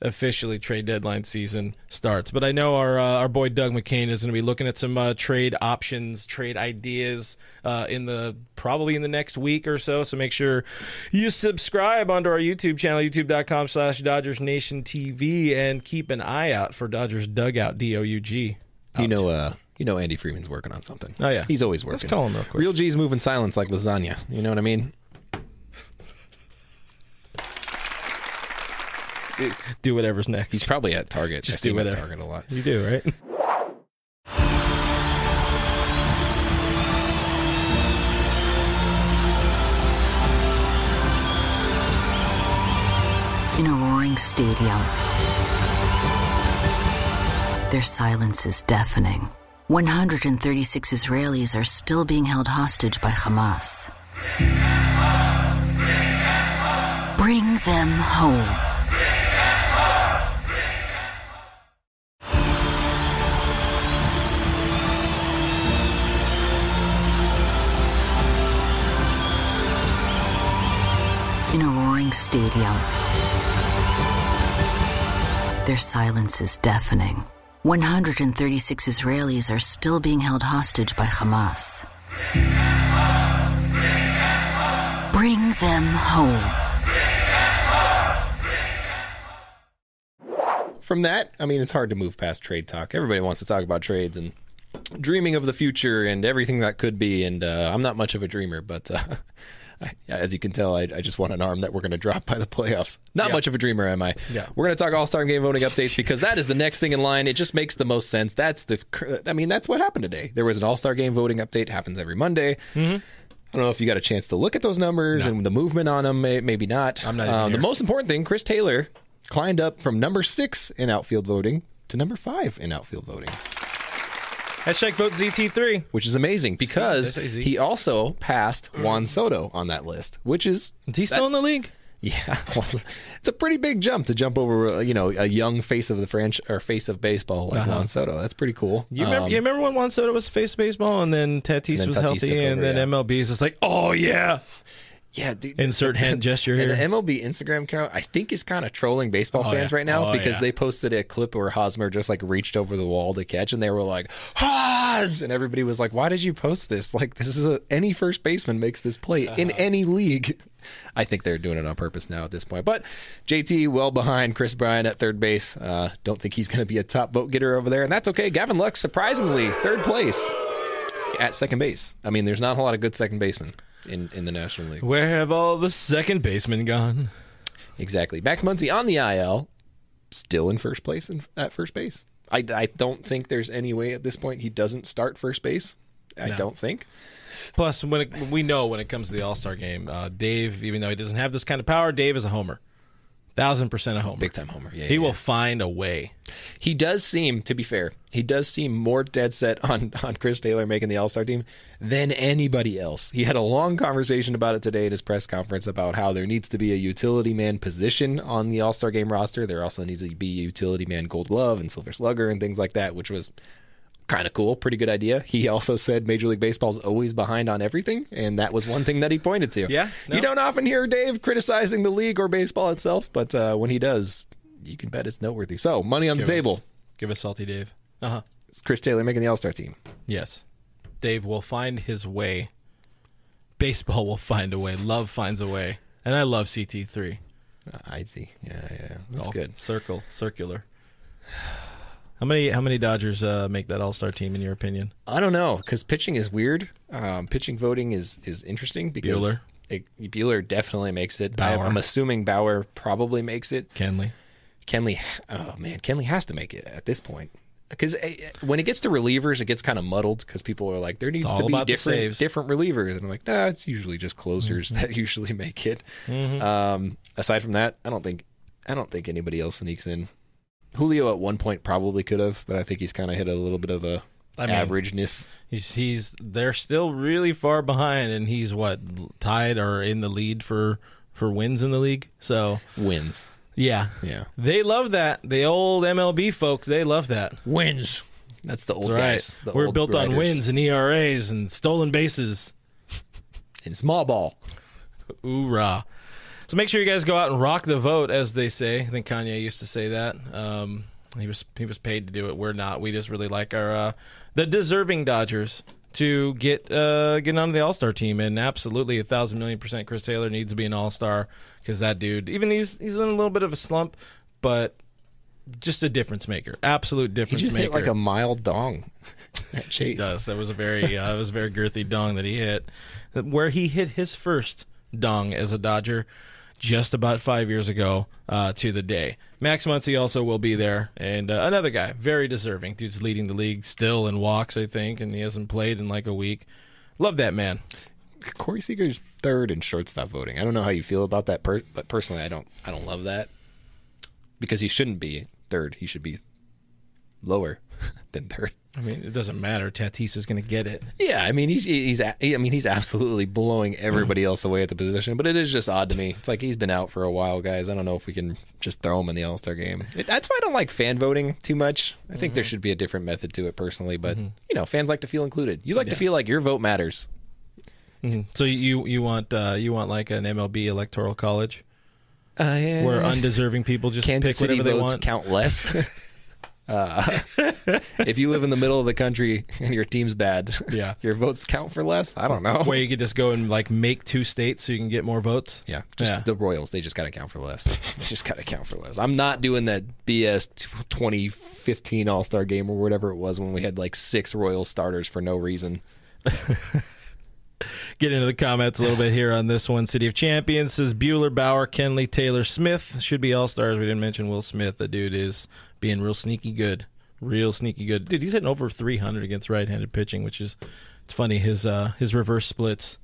officially trade deadline season starts. But I know our uh, our boy Doug McKain is going to be looking at some uh, trade options, trade ideas uh, in the probably in the next week or so. So make sure you subscribe onto our YouTube channel, youtube.com slash Dodgers Nation TV, and keep an eye out for Dodgers Dugout, D O U G. You know, uh, you know, Andy Freeman's working on something. Oh, yeah. he's always working. Let's call him real quick. Real G's moving silence like lasagna. You know what I mean? Do whatever's next. He's probably at Target. Just I see do him at whatever. Target a lot. You do, right? In a roaring stadium, their silence is deafening. 136 Israelis are still being held hostage by Hamas. Bring them home. In a stadium, Their silence is deafening. 136 Israelis are still being held hostage by Hamas. Bring them home. From that, I mean, it's hard to move past trade talk. Everybody wants to talk about trades and dreaming of the future and everything that could be. And uh, I'm not much of a dreamer, but uh, I, as you can tell, I, I, just want an arm that we're going to drop by the playoffs. Not yeah. much of a dreamer, am I? Yeah. We're going to talk All Star Game voting updates because that is the next thing in line. It just makes the most sense. That's the, I mean, that's what happened today. There was an All Star Game voting update. Happens every Monday. Mm-hmm. I don't know if you got a chance to look at those numbers no. and the movement on them. Maybe not. I'm not. Uh, the most important thing, Chris Taylor climbed up from number six in outfield voting to number five in outfield voting. Hashtag vote ZT3. Which is amazing because he also passed Juan Soto on that list, which is. Is he still in the league? Yeah, it's a pretty big jump to jump over, uh, you know, a young face of the French or face of baseball like uh-huh. Juan Soto. That's pretty cool. You remember, um, you remember when Juan Soto was face of baseball and then Tatis and then was Tatis healthy and then yeah. MLB is just like, oh yeah, yeah, dude. Insert hand gesture here. And the MLB Instagram account, I think, is kind of trolling baseball oh, fans yeah. right now oh, because yeah. they posted a clip where Hosmer just like reached over the wall to catch, and they were like, "Hos!" and everybody was like, "Why did you post this? Like, this is a, any first baseman makes this play uh-huh. in any league." I think they're doing it on purpose now at this point. But JT well behind Kris Bryant at third base. Uh, don't think he's going to be a top vote getter over there, and that's okay. Gavin Lux surprisingly third place at second base. I mean, there's not a lot of good second basemen in, in the National League. Where have all the second basemen gone? Exactly. Max Muncy on the IL, still in first place in, at first base. I, I don't think there's any way at this point he doesn't start first base. I no. don't think. Plus, when it, we know when it comes to the All Star game, uh, Dave, even though he doesn't have this kind of power, Dave is a homer. Thousand percent a homer. Big time homer. Yeah. He yeah, will yeah. find a way. He does seem, to be fair, he does seem more dead set on, on Chris Taylor making the All Star team than anybody else. He had a long conversation about it today at his press conference about how there needs to be a utility man position on the All Star game roster. There also needs to be a utility man gold glove and silver slugger and things like that, which was kind of cool, pretty good idea. He also said Major League Baseball is always behind on everything, and that was one thing that he pointed to. Yeah, no. you don't often hear Dave criticizing the league or baseball itself, but uh, when he does, you can bet it's noteworthy. So, money on give the table. Us, give us salty Dave. Uh huh. Chris Taylor making the All Star team. Yes, Dave will find his way. Baseball will find a way. Love finds a way, and I love CT three. I see. Yeah, yeah, that's All good. Circle, circular. How many how many Dodgers uh, make that All Star team in your opinion? I don't know because pitching is weird. Um, pitching voting is is interesting because Buehler, it, Buehler definitely makes it. I, am assuming Bauer probably makes it. Kenley, Kenley, oh man, Kenley has to make it at this point because eh, when it gets to relievers, it gets kind of muddled because people are like, there needs to be different different relievers, and I'm like, nah, it's usually just closers mm-hmm. that usually make it. Mm-hmm. Um, aside from that, I don't think I don't think anybody else sneaks in. Julio at one point probably could have, but I think he's kind of hit a little bit of a I mean, averageness. He's he's they're still really far behind, and he's what tied or in the lead for for wins in the league. So wins, yeah, yeah. They love that. The old MLB folks, they love that wins. That's the old That's guys. The We're built on wins and ERAs and stolen bases and small ball. Hoorah! So make sure you guys go out and rock the vote, as they say. I think Kanye used to say that. Um, he was he was paid to do it. We're not. We just really like our uh, the deserving Dodgers to get uh, get onto the All Star team, and absolutely a thousand million percent, Chris Taylor needs to be an All Star because that dude, even he's he's in a little bit of a slump, but just a difference maker, absolute difference he just maker. Hit like a mild dong at Chase. He does. That was a very uh, was a very girthy dong that he hit, where he hit his first dong as a Dodger just about five years ago uh, to the day. Max Muncy also will be there, and uh, another guy, very deserving. Dude's leading the league still in walks, I think, and he hasn't played in like a week. Love that man. Corey Seager's third in shortstop voting. I don't know how you feel about that, per- but personally, I don't. I don't love that because he shouldn't be third. He should be lower than third. I mean, it doesn't matter. Tatis is going to get it. Yeah, I mean, he's he's I mean, he's absolutely blowing everybody else away at the position. But it is just odd to me. It's like he's been out for a while, guys. I don't know if we can just throw him in the All Star game. It, that's why I don't like fan voting too much. I think mm-hmm. there should be a different method to it, personally. But mm-hmm. you know, fans like to feel included. You like yeah. to feel like your vote matters. Mm-hmm. So you you want uh, you want like an MLB electoral college? Uh, yeah. where undeserving people just Kansas pick City whatever they votes want. count less. uh, if you live in the middle of the country and your team's bad, Yeah. your votes count for less. I don't know. Where you could just go and like make two states so you can get more votes. Yeah, just Yeah. the Royals. They just got to count for less. they just got to count for less. I'm not doing that BS 2015 All Star game or whatever it was when we had like six Royal starters for no reason. Get into the comments a little bit here on this one. City of Champions says Buehler, Bauer, Kenley, Taylor, Smith should be all stars. We didn't mention Will Smith. The dude is being real sneaky good, real sneaky good. Dude, he's hitting over 300 against right-handed pitching, which is it's funny. His uh his reverse splits.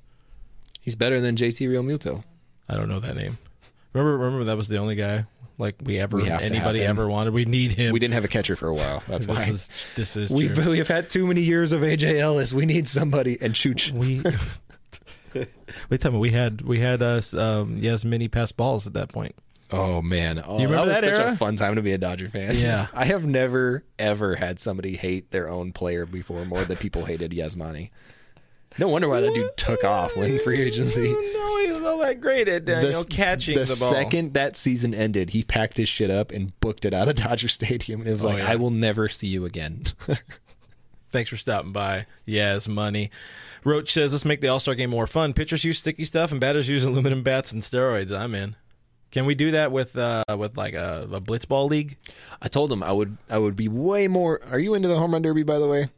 He's better than JT Realmuto. I don't know that name. Remember, remember that was the only guy like we ever We anybody ever wanted. We need him. We didn't have a catcher for a while. That's This why. is this is We've true. we've had too many years of AJ Ellis. We need somebody and Chooch. we. Wait, tell me, we had we had us um, yes mini pass balls at that point. Oh man, oh, You remember that was that such era? a fun time to be a Dodger fan. Yeah. I have never ever had somebody hate their own player before more than people hated Yasmani. No wonder why that dude took off when free agency. No, he's not that great at uh, you know, catching the, the ball. second that season ended, he packed his shit up and booked it out of Dodger Stadium. And it was Oh, like, yeah. I will never see you again. Thanks for stopping by. Yes, money. Roach says let's make the All Star game more fun. Pitchers use sticky stuff and batters use aluminum bats and steroids. I'm in. Can we do that with uh, with like a, a blitzball league? I told him I would I would be way more. Are you into the home run derby, by the way?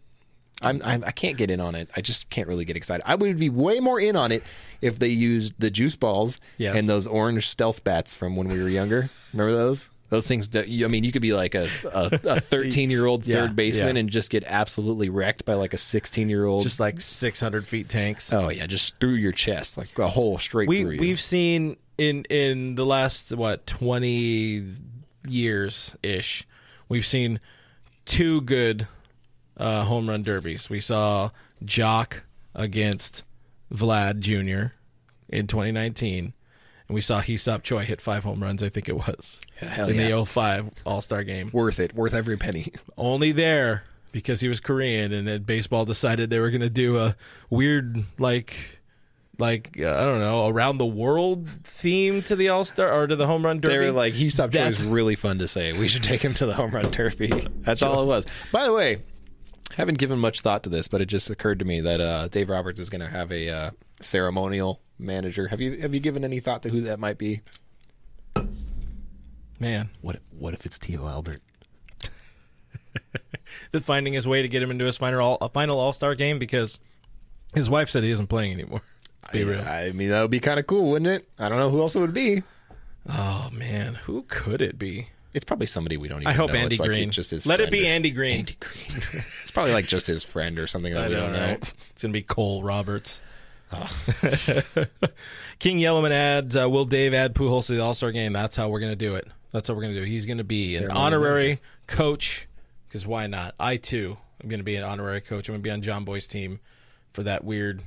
I'm, I'm I can't get in on it. I just can't really get excited. I would be way more in on it if they used the juice balls Yes. and those orange stealth bats from when we were younger. Remember those? Those things that you, I mean, you could be like a a 13 year old Yeah, third baseman yeah. and just get absolutely wrecked by like a 16 year old. Just like 600 feet tanks. oh yeah, just through your chest, like a hole straight we through you. we've seen in in the last what 20 years ish we've seen two good uh, home run derbies we saw Joc against vlad jr in 2019 and we saw Hee-seop Choi hit five home runs, I think it was, Yeah, in yeah. the 05 All Star game. worth it, worth every penny. Only there because he was Korean, and then baseball decided they were going to do a weird, like, like uh, I don't know, around the world theme to the All Star or to the home run derby. They were like, Hee-seop Choi That's- was really fun to say. We should take him to the home run derby. That's all it was. By the way, haven't given much thought to this, but it just occurred to me that uh, Dave Roberts is going to have a uh, ceremonial manager. Have you have you given any thought to who that might be? man, What what if it's Tio Albert? the finding his way to get him into his final all, a final All Star game because his wife said he isn't playing anymore. Be I, real. I mean, that would be kind of cool, wouldn't it? I don't know who else it would be. Oh man, who could it be? It's probably somebody we don't even I hope know. Andy It's like Green. just his Let it be or- Andy Green. Andy Green. it's probably like just his friend or something that I we don't know. right? It's gonna be Cole Roberts. King Yellowman adds, uh, "Will Dave add Pujols to the All Star game?" That's how we're gonna do it. That's how we're gonna do it. He's gonna be an Ceremony honorary coach because why not? I too am gonna be an honorary coach. I'm gonna be on Jomboy's team for that weird,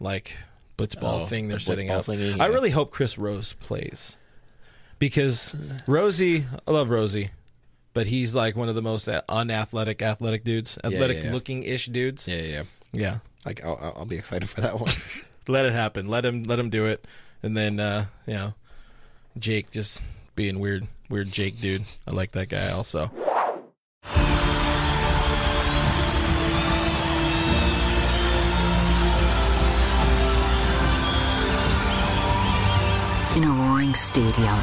like blitzball Oh, thing they're the setting up. thingy, I really hope Chris Rose plays because Rosie, I love Rosie. But he's like one of the most unathletic, athletic dudes, yeah, athletic yeah. looking ish dudes. Yeah, yeah, yeah. Yeah. Like I'll, I'll I'll be excited for that one. Let it happen. Let him let him do it. And then uh, you know, Jake just being weird weird Jake dude. I like that guy also. In a roaring stadium,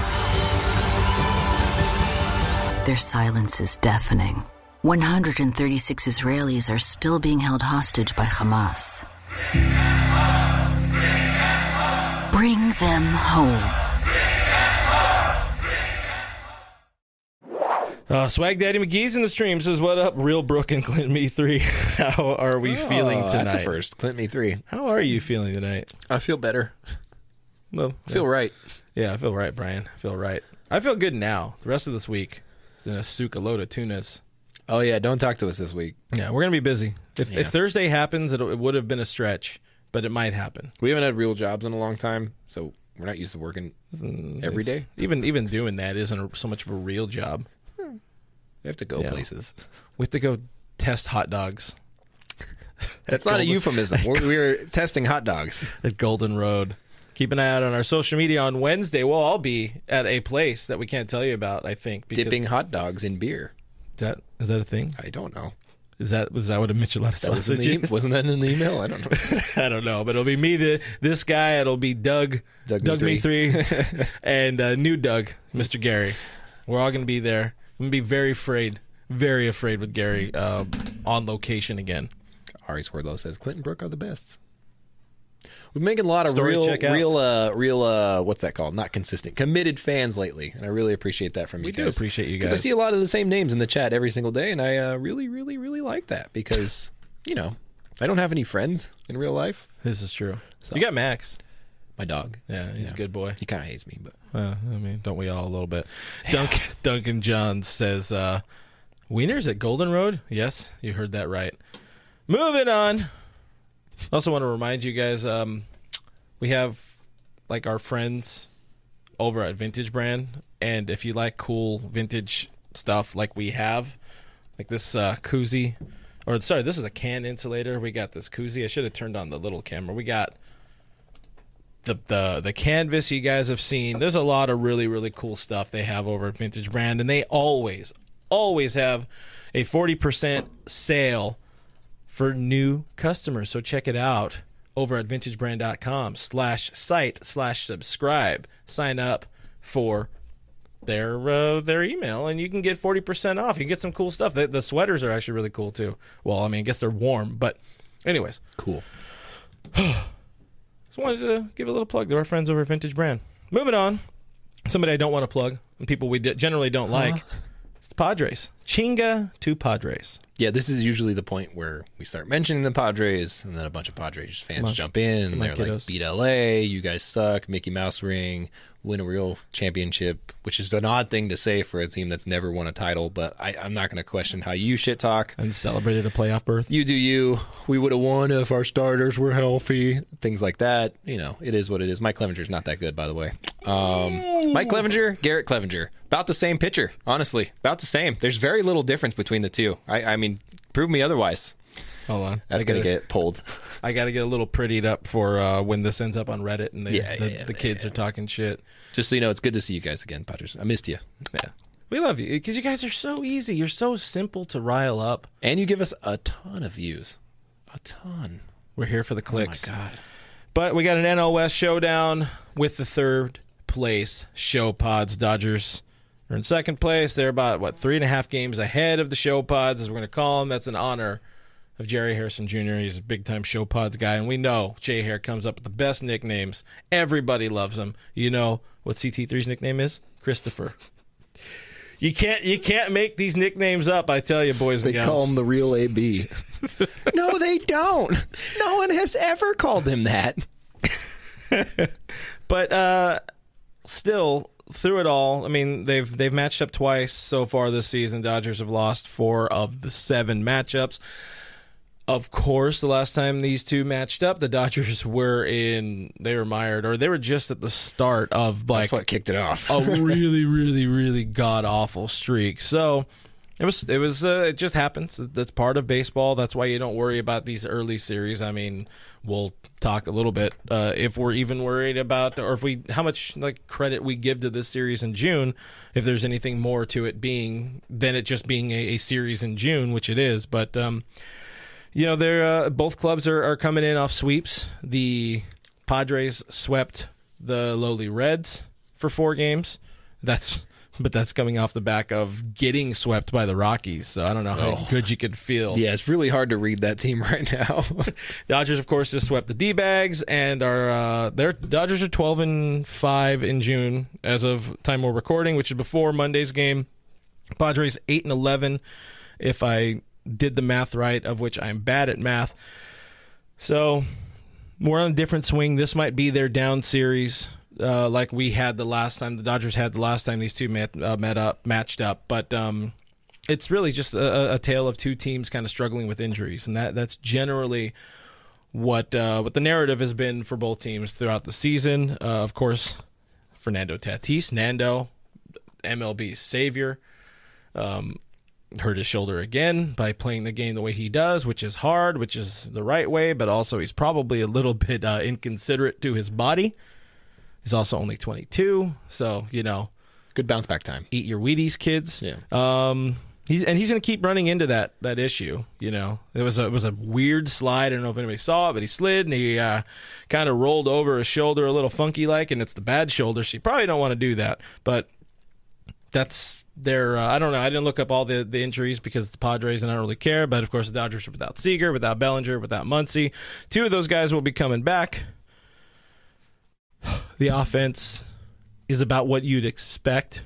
their silence is deafening. 136 Israelis are still being held hostage by Hamas. Bring them home. Bring them home. Uh, Swag Daddy McGee's in the stream says, "What up, real Brooke and Clint Me three? How are we feeling Oh, tonight? That's a first. Clint me three. How are you feeling tonight? I feel better. Well, I feel right. yeah, I feel right, Brian. I feel right. I feel good now. The rest of this week in a souk a load of tunas. Oh yeah, don't talk to us this week. Yeah, we're gonna be busy. If, Yeah. if Thursday happens, it, it would have been a stretch, but it might happen. We haven't had real jobs in a long time, so we're not used to working mm, every It's- day. Even even doing that isn't so much of a real job. Hmm. We have to go Yeah. places. We have to go test hot dogs That's not a euphemism. We're, we're testing hot dogs. at Golden Road. Keep an eye out on our social media on Wednesday. We'll all be at a place that we can't tell you about. I think because- Dipping hot dogs in beer. Is that is that a thing? I don't know. Is that was that what a Michelada That was in the, wasn't that in the email? I don't know. I don't know, but it'll be me, the this guy. It'll be Doug, Doug me Me three, and uh, new Doug, Mr. Gary. We're all gonna be there. I'm gonna be very afraid, very afraid with Gary uh, on location again. Ari Swerdlow says Clinton Brook are the best. We're making a lot of Story real, checkouts. real, uh, real. Uh, what's that called? Not consistent, committed fans lately, and I really appreciate that from you We do appreciate you guys. because I see a lot of the same names in the chat every single day, and I uh, really, really, really like that because you know I don't have any friends in real life. This is true. So. You got Max. My dog, Yeah, he's Yeah. a good boy. he kind of hates me, but Uh, I mean, don't we all a little bit? Duncan, Duncan Johns says, uh, Wieners at Golden Road? Yes, you heard that right. Moving on. Also, want to remind you guys um, we have like our friends over at Vintage Brand. And if you like cool vintage stuff like we have, like this uh, koozie, or sorry, this is a can insulator. We got this koozie. I should have turned on the little camera. We got the the the canvas you guys have seen. There's a lot of really really cool stuff they have over at Vintage Brand, and they always always have a forty percent sale for new customers. So check it out over at vintagebrand.com slash site slash subscribe. Sign up for their uh, their email and you can get 40% off. You can get some cool stuff. The, the sweaters are actually really cool too. Well, I mean, I guess they're warm, but anyways, cool. just wanted to give a little plug to our friends over at Vintage Brand. Moving on, somebody I don't want to plug, and people we generally don't like, it's the Padres. Chinga to Padres. Yeah, this is usually the point where we start mentioning the Padres, and then a bunch of Padres fans jump in, and they're like, "Beat LA, you guys suck, Mickey Mouse ring, win a real championship," which is an odd thing to say for a team that's never won a title. But I, I'm not going to question how you shit talk. And celebrated a playoff berth. You do you. We would have won if our starters were healthy. Things like that. You know, it is what it is. Mike Clevinger's not that good, by the way. Um, Mike Clevinger, Garrett Cleavinger, about the same pitcher. Honestly, about the same. There's very little difference between the two. I, I mean, prove me otherwise. Hold on. That's I gonna gotta- get pulled. I got to get a little prettied up for uh, when this ends up on Reddit and they, Yeah, the, yeah, the yeah, kids are talking shit. Just so you know, it's good to see you guys again, Padres. I missed you, Yeah. We love you because you guys are so easy. You're so simple to rile up. and you give us a ton of views, a ton. We're here for the Oh my clicks. god. But we got an NL West showdown with the third place show pods. Dodgers are in second place. They're about, what, three and a half games ahead of the show pods, as we're going to call them. That's an honor of Jerry Harrison Jr. He's a big time show pods guy. And we know Jay Hare comes up with the best nicknames. Everybody loves him. You know what CT3's nickname is? Christopher. You can't you can't make these nicknames up, I tell you, boys and They call him the real AB. no, they don't. No one has ever called him that. But uh, still, through it all, I mean they've they've matched up twice so far this season. Dodgers have lost four of the seven matchups. Of course, the last time these two matched up, the Dodgers were in they were mired or they were just at the start of like That's what kicked it off. a really, really, really god awful streak. So it was, it was, uh, it just happens. That's part of baseball. That's why you don't worry about these early series. I mean, we'll talk a little bit uh, if we're even worried about, or if we, how much like credit we give to this series in June. If there's anything more to it being than it just being a, a series in June, which it is, but. um you know, they're uh, both clubs are, are coming in off sweeps. The Padres swept the lowly Reds for four games. That's but that's coming off the back of getting swept by the Rockies. So I don't know how Oh. good you could feel. Yeah, it's really hard to read that team right now. Dodgers, of course, just swept the D bags, and are uh, their Dodgers are twelve and five in June as of time we're recording, which is before Monday's game. Padres eight and eleven, if I did the math right, of which I'm bad at math. So we're on a different swing. This might be their down series, uh, like we had the last time. The Dodgers had the last time these two met, uh, met up, matched up, but. Um, it's really just a, a tale of two teams kind of struggling with injuries, and that that's generally what uh, what the narrative has been for both teams throughout the season. Uh, of course, Fernando Tatis, Nando, MLB's savior, um, hurt his shoulder again by playing the game the way he does, which is hard, which is the right way, but also he's probably a little bit uh, inconsiderate to his body. He's also only 22, so you know, Good bounce back time. eat your Wheaties, kids. Yeah. Um, he's and he's going to keep running into that that issue. You know, it was a it was a weird slide. I don't know if anybody saw it, but he slid and he uh, kind of rolled over his shoulder a little funky like, and it's the bad shoulder. So you probably don't want to do that, but that's their. Uh, I don't know. I didn't look up all the the injuries because the Padres and I don't really care. But of course, the Dodgers are without Seager, without Bellinger, without Muncy. Two of those guys will be coming back. The offense is about what you'd expect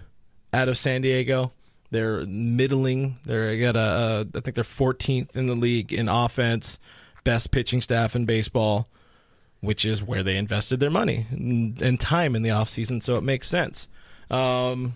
out of San Diego. They're middling. They're got a, I think they're 14th in the league in offense, best pitching staff in baseball, which is where they invested their money and, and time in the offseason, so it makes sense. Um,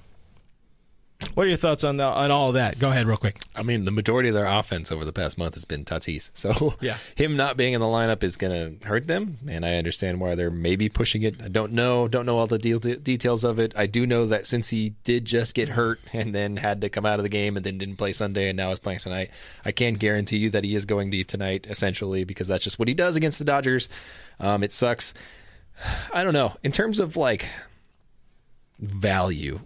what are your thoughts on the, on all of that? Go ahead, real quick. I mean, the majority of their offense over the past month has been Tatis. So Yeah. him not being in the lineup is going to hurt them, and I understand why they're maybe pushing it. I don't know, don't know all the deal, details of it. I do know that since he did just get hurt and then had to come out of the game and then didn't play Sunday and now is playing tonight, I can guarantee you that he is going deep tonight, essentially because that's just what he does against the Dodgers. Um, it sucks. I don't know in terms of like value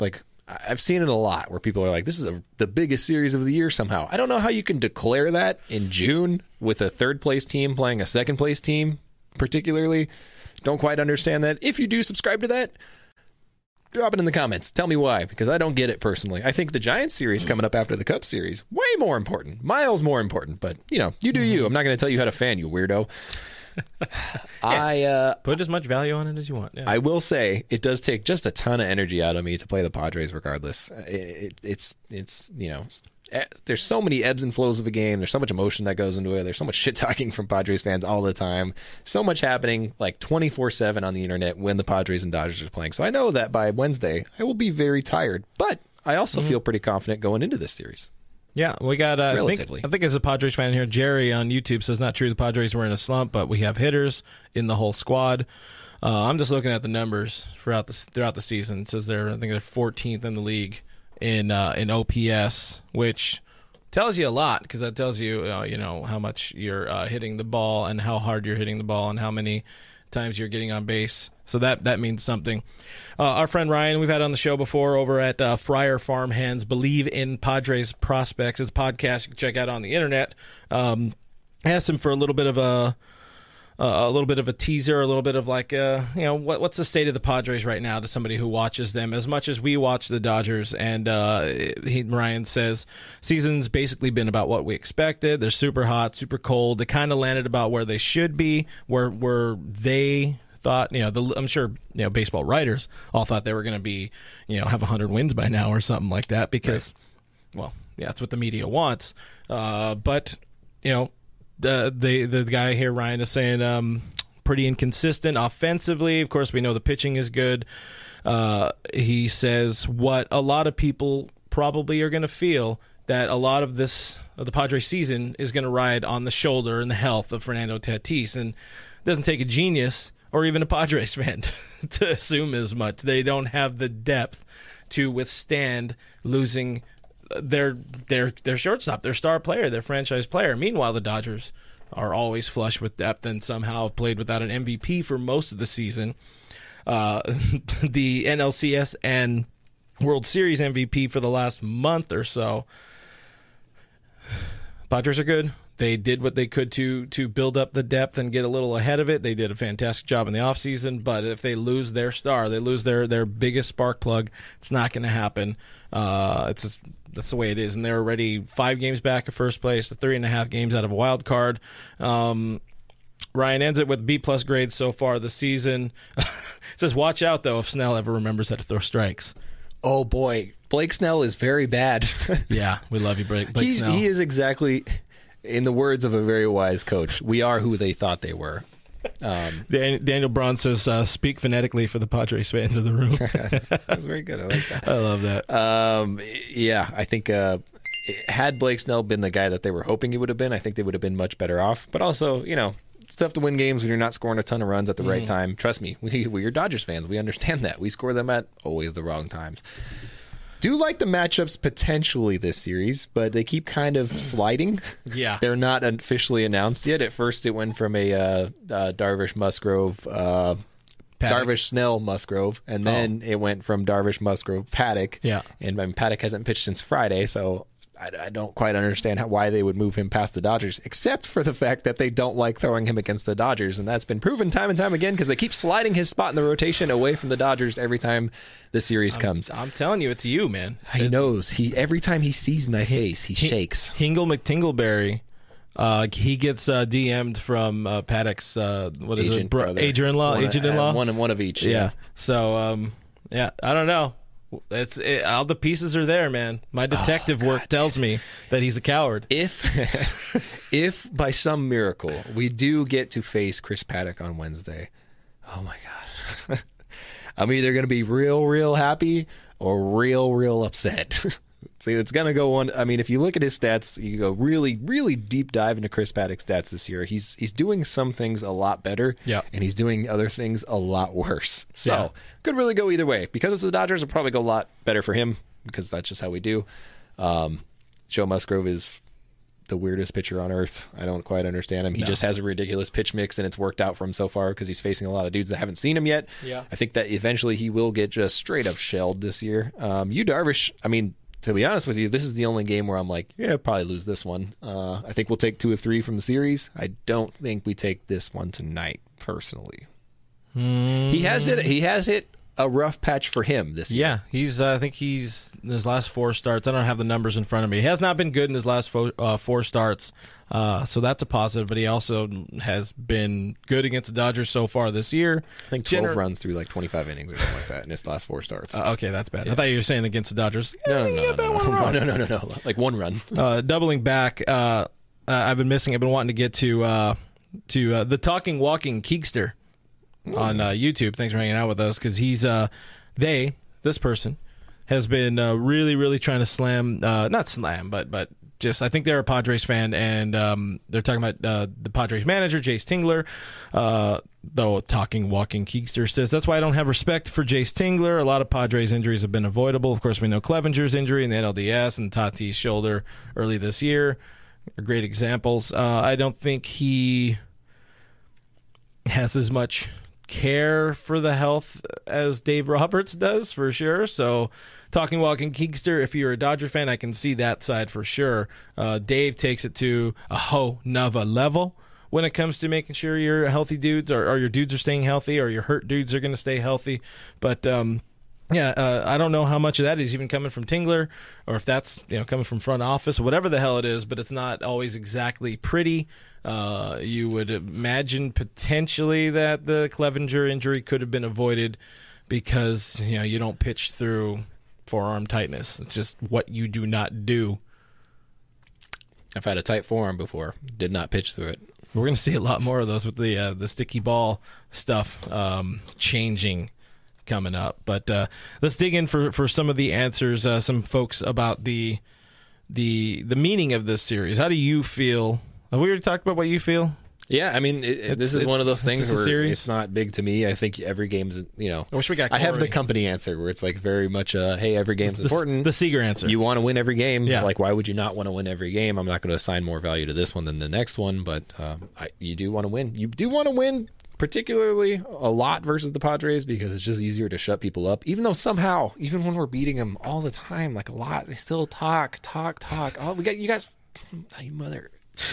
like I've seen it a lot where people are like, "This is a, the biggest series of the year." Somehow, I don't know how you can declare that in June with a third place team playing a second place team. Particularly, don't quite understand that. If you do subscribe to that, drop it in the comments. Tell me why, because I don't get it personally. I think the Giants series coming up after the Cup series way more important, miles more important. But you know, you do you. I'm not going to tell you how to fan, you weirdo. I uh, Put as much value on it as you want. Yeah. I will say it does take just a ton of energy out of me to play the Padres, regardless. It, it, it's it's you know. eh, There's so many ebbs and flows of a game. There's so much emotion that goes into it. There's so much shit talking from Padres fans all the time. So much happening like 24 7 on the internet when the Padres and Dodgers are playing. So I know that by Wednesday, I will be very tired. But I also feel pretty confident going into this series. Yeah, we got. Uh, I think. I think as a Padres fan here, Jerry on YouTube says not true. The Padres were in a slump, but we have hitters in the whole squad. Uh, I'm just looking at the numbers throughout the throughout the season. It says they're I think they're 14th in the league in uh, in OPS, which tells you a lot because that tells you uh, you know how much you're uh, hitting the ball and how hard you're hitting the ball and how many times you're getting on base. So that that means something. Uh, our friend Ryan, we've had on the show before over at uh, Friar Farm Hands. Believe in Padres prospects. A podcast you can check out on the internet. Um, asked him for a little bit of a uh, a little bit of a teaser, a little bit of like, uh, you know, what, what's the state of the Padres right now to somebody who watches them as much as we watch the Dodgers. And uh, he, Ryan says, season's basically been about what we expected. They're super hot, super cold. They kind of landed about where they should be, where where they thought, you know, the, I'm sure, you know, baseball writers all thought they were going to be, you know, have 100 wins by now or something like that because, well, yeah, that's what the media wants. Uh, but, you know, the the the guy here Ryan is saying um pretty inconsistent offensively. Of course, we know the pitching is good. Uh, he says what a lot of people probably are going to feel that a lot of this of the Padres season is going to ride on the shoulder and the health of Fernando Tatis, and it doesn't take a genius or even a Padres fan to assume as much. They don't have the depth to withstand losing their their their shortstop, their star player, their franchise player. Meanwhile, the Dodgers are always flush with depth and somehow have played without an MVP for most of the season. Uh, the NLCS and World Series MVP for the last month or so. Padres are good. They did what they could to to build up the depth and get a little ahead of it. They did a fantastic job in the offseason, but if they lose their star, they lose their their biggest spark plug, it's not going to happen. Uh, it's just, that's the way it is, and they're already five games back at first place, three and a half games out of a wild card. Um, Ryan ends it with B plus grades so far this season. it says, "Watch out though if Snell ever remembers how to throw strikes." Oh boy, Blake Snell is very bad. Yeah, we love you, Blake, Blake Snell. he is exactly, in the words of a very wise coach, we are who they thought they were. Um, Dan- Daniel Braun says, uh, "Speak phonetically for the Padres fans in the room." that was very good. I like that. I love that. Um, yeah, I think uh, had Blake Snell been the guy that they were hoping he would have been, I think they would have been much better off. But also, you know, it's tough to win games when you're not scoring a ton of runs at the right time. Trust me, we, we're Dodgers fans. We understand that. We score them at always the wrong times. Do like the matchups potentially this series, but they keep kind of sliding. Yeah. They're not officially announced yet. At first, it went from a uh, uh, Darvish Musgrove uh, Darvish, Snell, Musgrove, and then it went from Darvish, Musgrove, Paddack. Yeah. and mean, Paddack hasn't pitched since Friday, so I, I don't quite understand how, why they would move him past the Dodgers, except for the fact that they don't like throwing him against the Dodgers, and that's been proven time and time again because they keep sliding his spot in the rotation away from the Dodgers every time the series comes. I'm telling you, it's you, man. He knows. He every time he sees my face, he shakes. Hingle McTingleberry. Uh, he gets uh, DM'd from uh, Paddack's uh, what is Agent it, bro- brother. agent-in-law, One- agent-in-law. uh, one and one of each. yeah. So um, yeah, I don't know. It's it, all the pieces are there, man. My oh, detective work tells me that he's a coward. If if by some miracle we do get to face Chris Paddack on Wednesday, oh my god. I'm either going to be real real happy or real real upset. See, it's going to go one I mean, if you look at his stats, you go really really deep dive into Chris Paddack's stats this year. He's he's doing some things a lot better Yeah. and he's doing other things a lot worse. So, Yeah. could really go either way. Because it's the Dodgers, it'll probably go a lot better for him because that's just how we do. Um, Joe Musgrove is the weirdest pitcher on earth. I don't quite understand him. He just has a ridiculous pitch mix, and it's worked out for him so far because he's facing a lot of dudes that haven't seen him yet. Yeah. I think that eventually he will get just straight up shelled this year. Um, you Darvish, I mean, to be honest with you, this is the only game where I'm like, yeah, probably lose this one. Uh, I think we'll take two or three from the series. I don't think we take this one tonight, personally. He has it. He has hit a rough patch for him this year. Yeah, he's. Uh, I think he's in his last four starts. I don't have the numbers in front of me. He has not been good in his last fo- uh, four starts, uh, so that's a positive. But he also has been good against the Dodgers so far this year. I think 12 Gener- runs through like 25 innings or something like that in his last four starts. Uh, okay, that's bad. I thought you were saying against the Dodgers. no, no, no, no, no, no, no, no, no, like one run. uh, doubling back, uh, I've been missing. I've been wanting to get to uh, to uh, the talking walking Keekster on uh, YouTube. Thanks for hanging out with us because he's uh, they this person has been uh, really really trying to slam uh, not slam but but just I think they're a Padres fan and um, they're talking about uh, the Padres manager Jayce Tingler. Uh, though talking walking Keekster says that's why I don't have respect for Jayce Tingler. A lot of Padres injuries have been avoidable. Of course, we know Clevinger's injury in the NLDS and Tatis shoulder early this year are great examples. I don't think he has as much care for the health as Dave Roberts does for sure. So, talking walking Keekster, if you're a Dodger fan, I can see that side for sure. Uh, Dave takes it to a ho nova level when it comes to making sure your healthy dudes or, or your dudes are staying healthy or your hurt dudes are going to stay healthy. But um, yeah, uh, I don't know how much of that is even coming from Tingler, or if that's you know coming from front office, whatever the hell it is. But it's not always exactly pretty. Uh, you would imagine potentially that the Clevinger injury could have been avoided because you know you don't pitch through forearm tightness. It's just what you do not do. I've had a tight forearm before. Did not pitch through it. We're going to see a lot more of those with the uh, the sticky ball stuff um, changing coming up. But uh, let's dig in for, for some of the answers. Uh, some folks about the the the meaning of this series. How do you feel? Have we already talked about what you feel? Yeah, I mean, it, this is one of those things where series. it's not big to me. I think every game's, you know. I wish we got I have the company answer where it's like very much, uh, hey, every game's The, important. the Seager answer. you want to win every game. Yeah. Like, why would you not want to win every game? I'm not going to assign more value to this one than the next one, but um, I, you do want to win. You do want to win, particularly a lot versus the Padres because it's just easier to shut people up. Even though somehow, even when we're beating them all the time, like a lot, they still talk, talk, talk. Oh, we got you guys, you mother.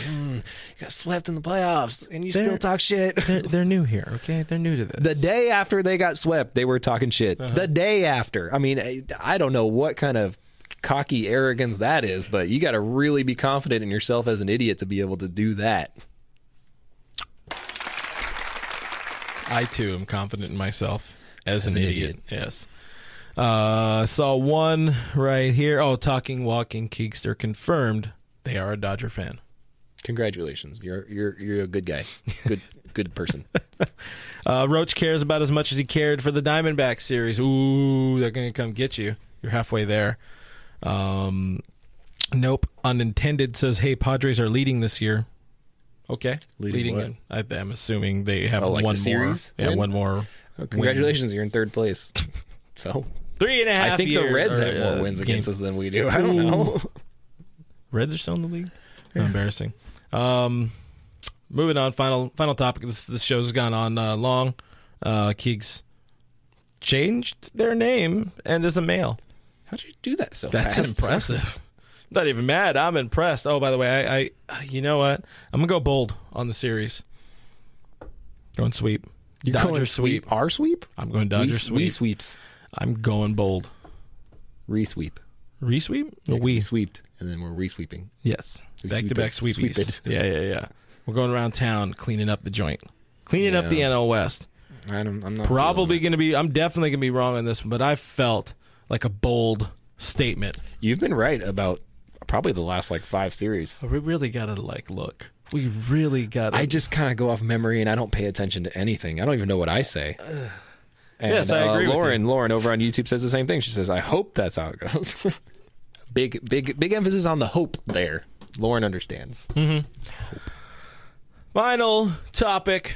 Mm, you got swept in the playoffs, and you still They're- talk shit. they're, they're new here, okay? They're new to this. The day after they got swept, they were talking shit. Uh-huh. The day after. I mean, I, I don't know what kind of cocky arrogance that is, but you got to really be confident in yourself as an idiot to be able to do that. I too am confident in myself as, As an, an idiot. Yes. Uh, saw one right here. Oh, talking walking Keekster confirmed they are a Dodger fan. Congratulations, you're you're you're a good guy, good good person. Uh, Roach cares about as much as he cared for the Diamondback series. Ooh, they're going to come get you. You're halfway there. Um, nope. Unintended says, "Hey, Padres are leading this year." Okay, Leading what? in- I, I'm assuming they have Oh, like the one series more. Yeah, win? one more. Oh, congratulations, you're in third place. So Three and a half. I think year- the Reds or, have more uh, wins game- against us than we do. I don't Ooh. know. Reds are still in the league. Embarrassing. Um, moving on. Final final topic. This this show's gone on uh, long. uh, Keegs changed their name and is a male. How did you do that so That's fast? impressive. Not even mad. I'm impressed. Oh, by the way, I, I you know what? I'm gonna go bold on the series. Going sweep. You're Dodger going sweep. Our sweep? I'm going Dodger we, sweep. We sweeps. I'm going bold. Resweep. Resweep? Yeah, we. we sweeped, and then we're resweeping. Yes. We back to back it. sweepies. Sweep. Yeah, yeah, yeah. We're going around town cleaning up the joint. Cleaning up the Yeah. NL West. I I'm not Probably going to be, I'm definitely going to be wrong on this one, but I felt like a bold statement. You've been right about probably the last like five series. We really got to, like, look. We really got to. I just kind of go off memory and I don't pay attention to anything. I don't even know what I say. And, Yes, I uh, agree with Lauren, Lauren over on YouTube says the same thing. She says, "I hope that's how it goes." big, big, big emphasis on the hope there. Lauren understands. Final topic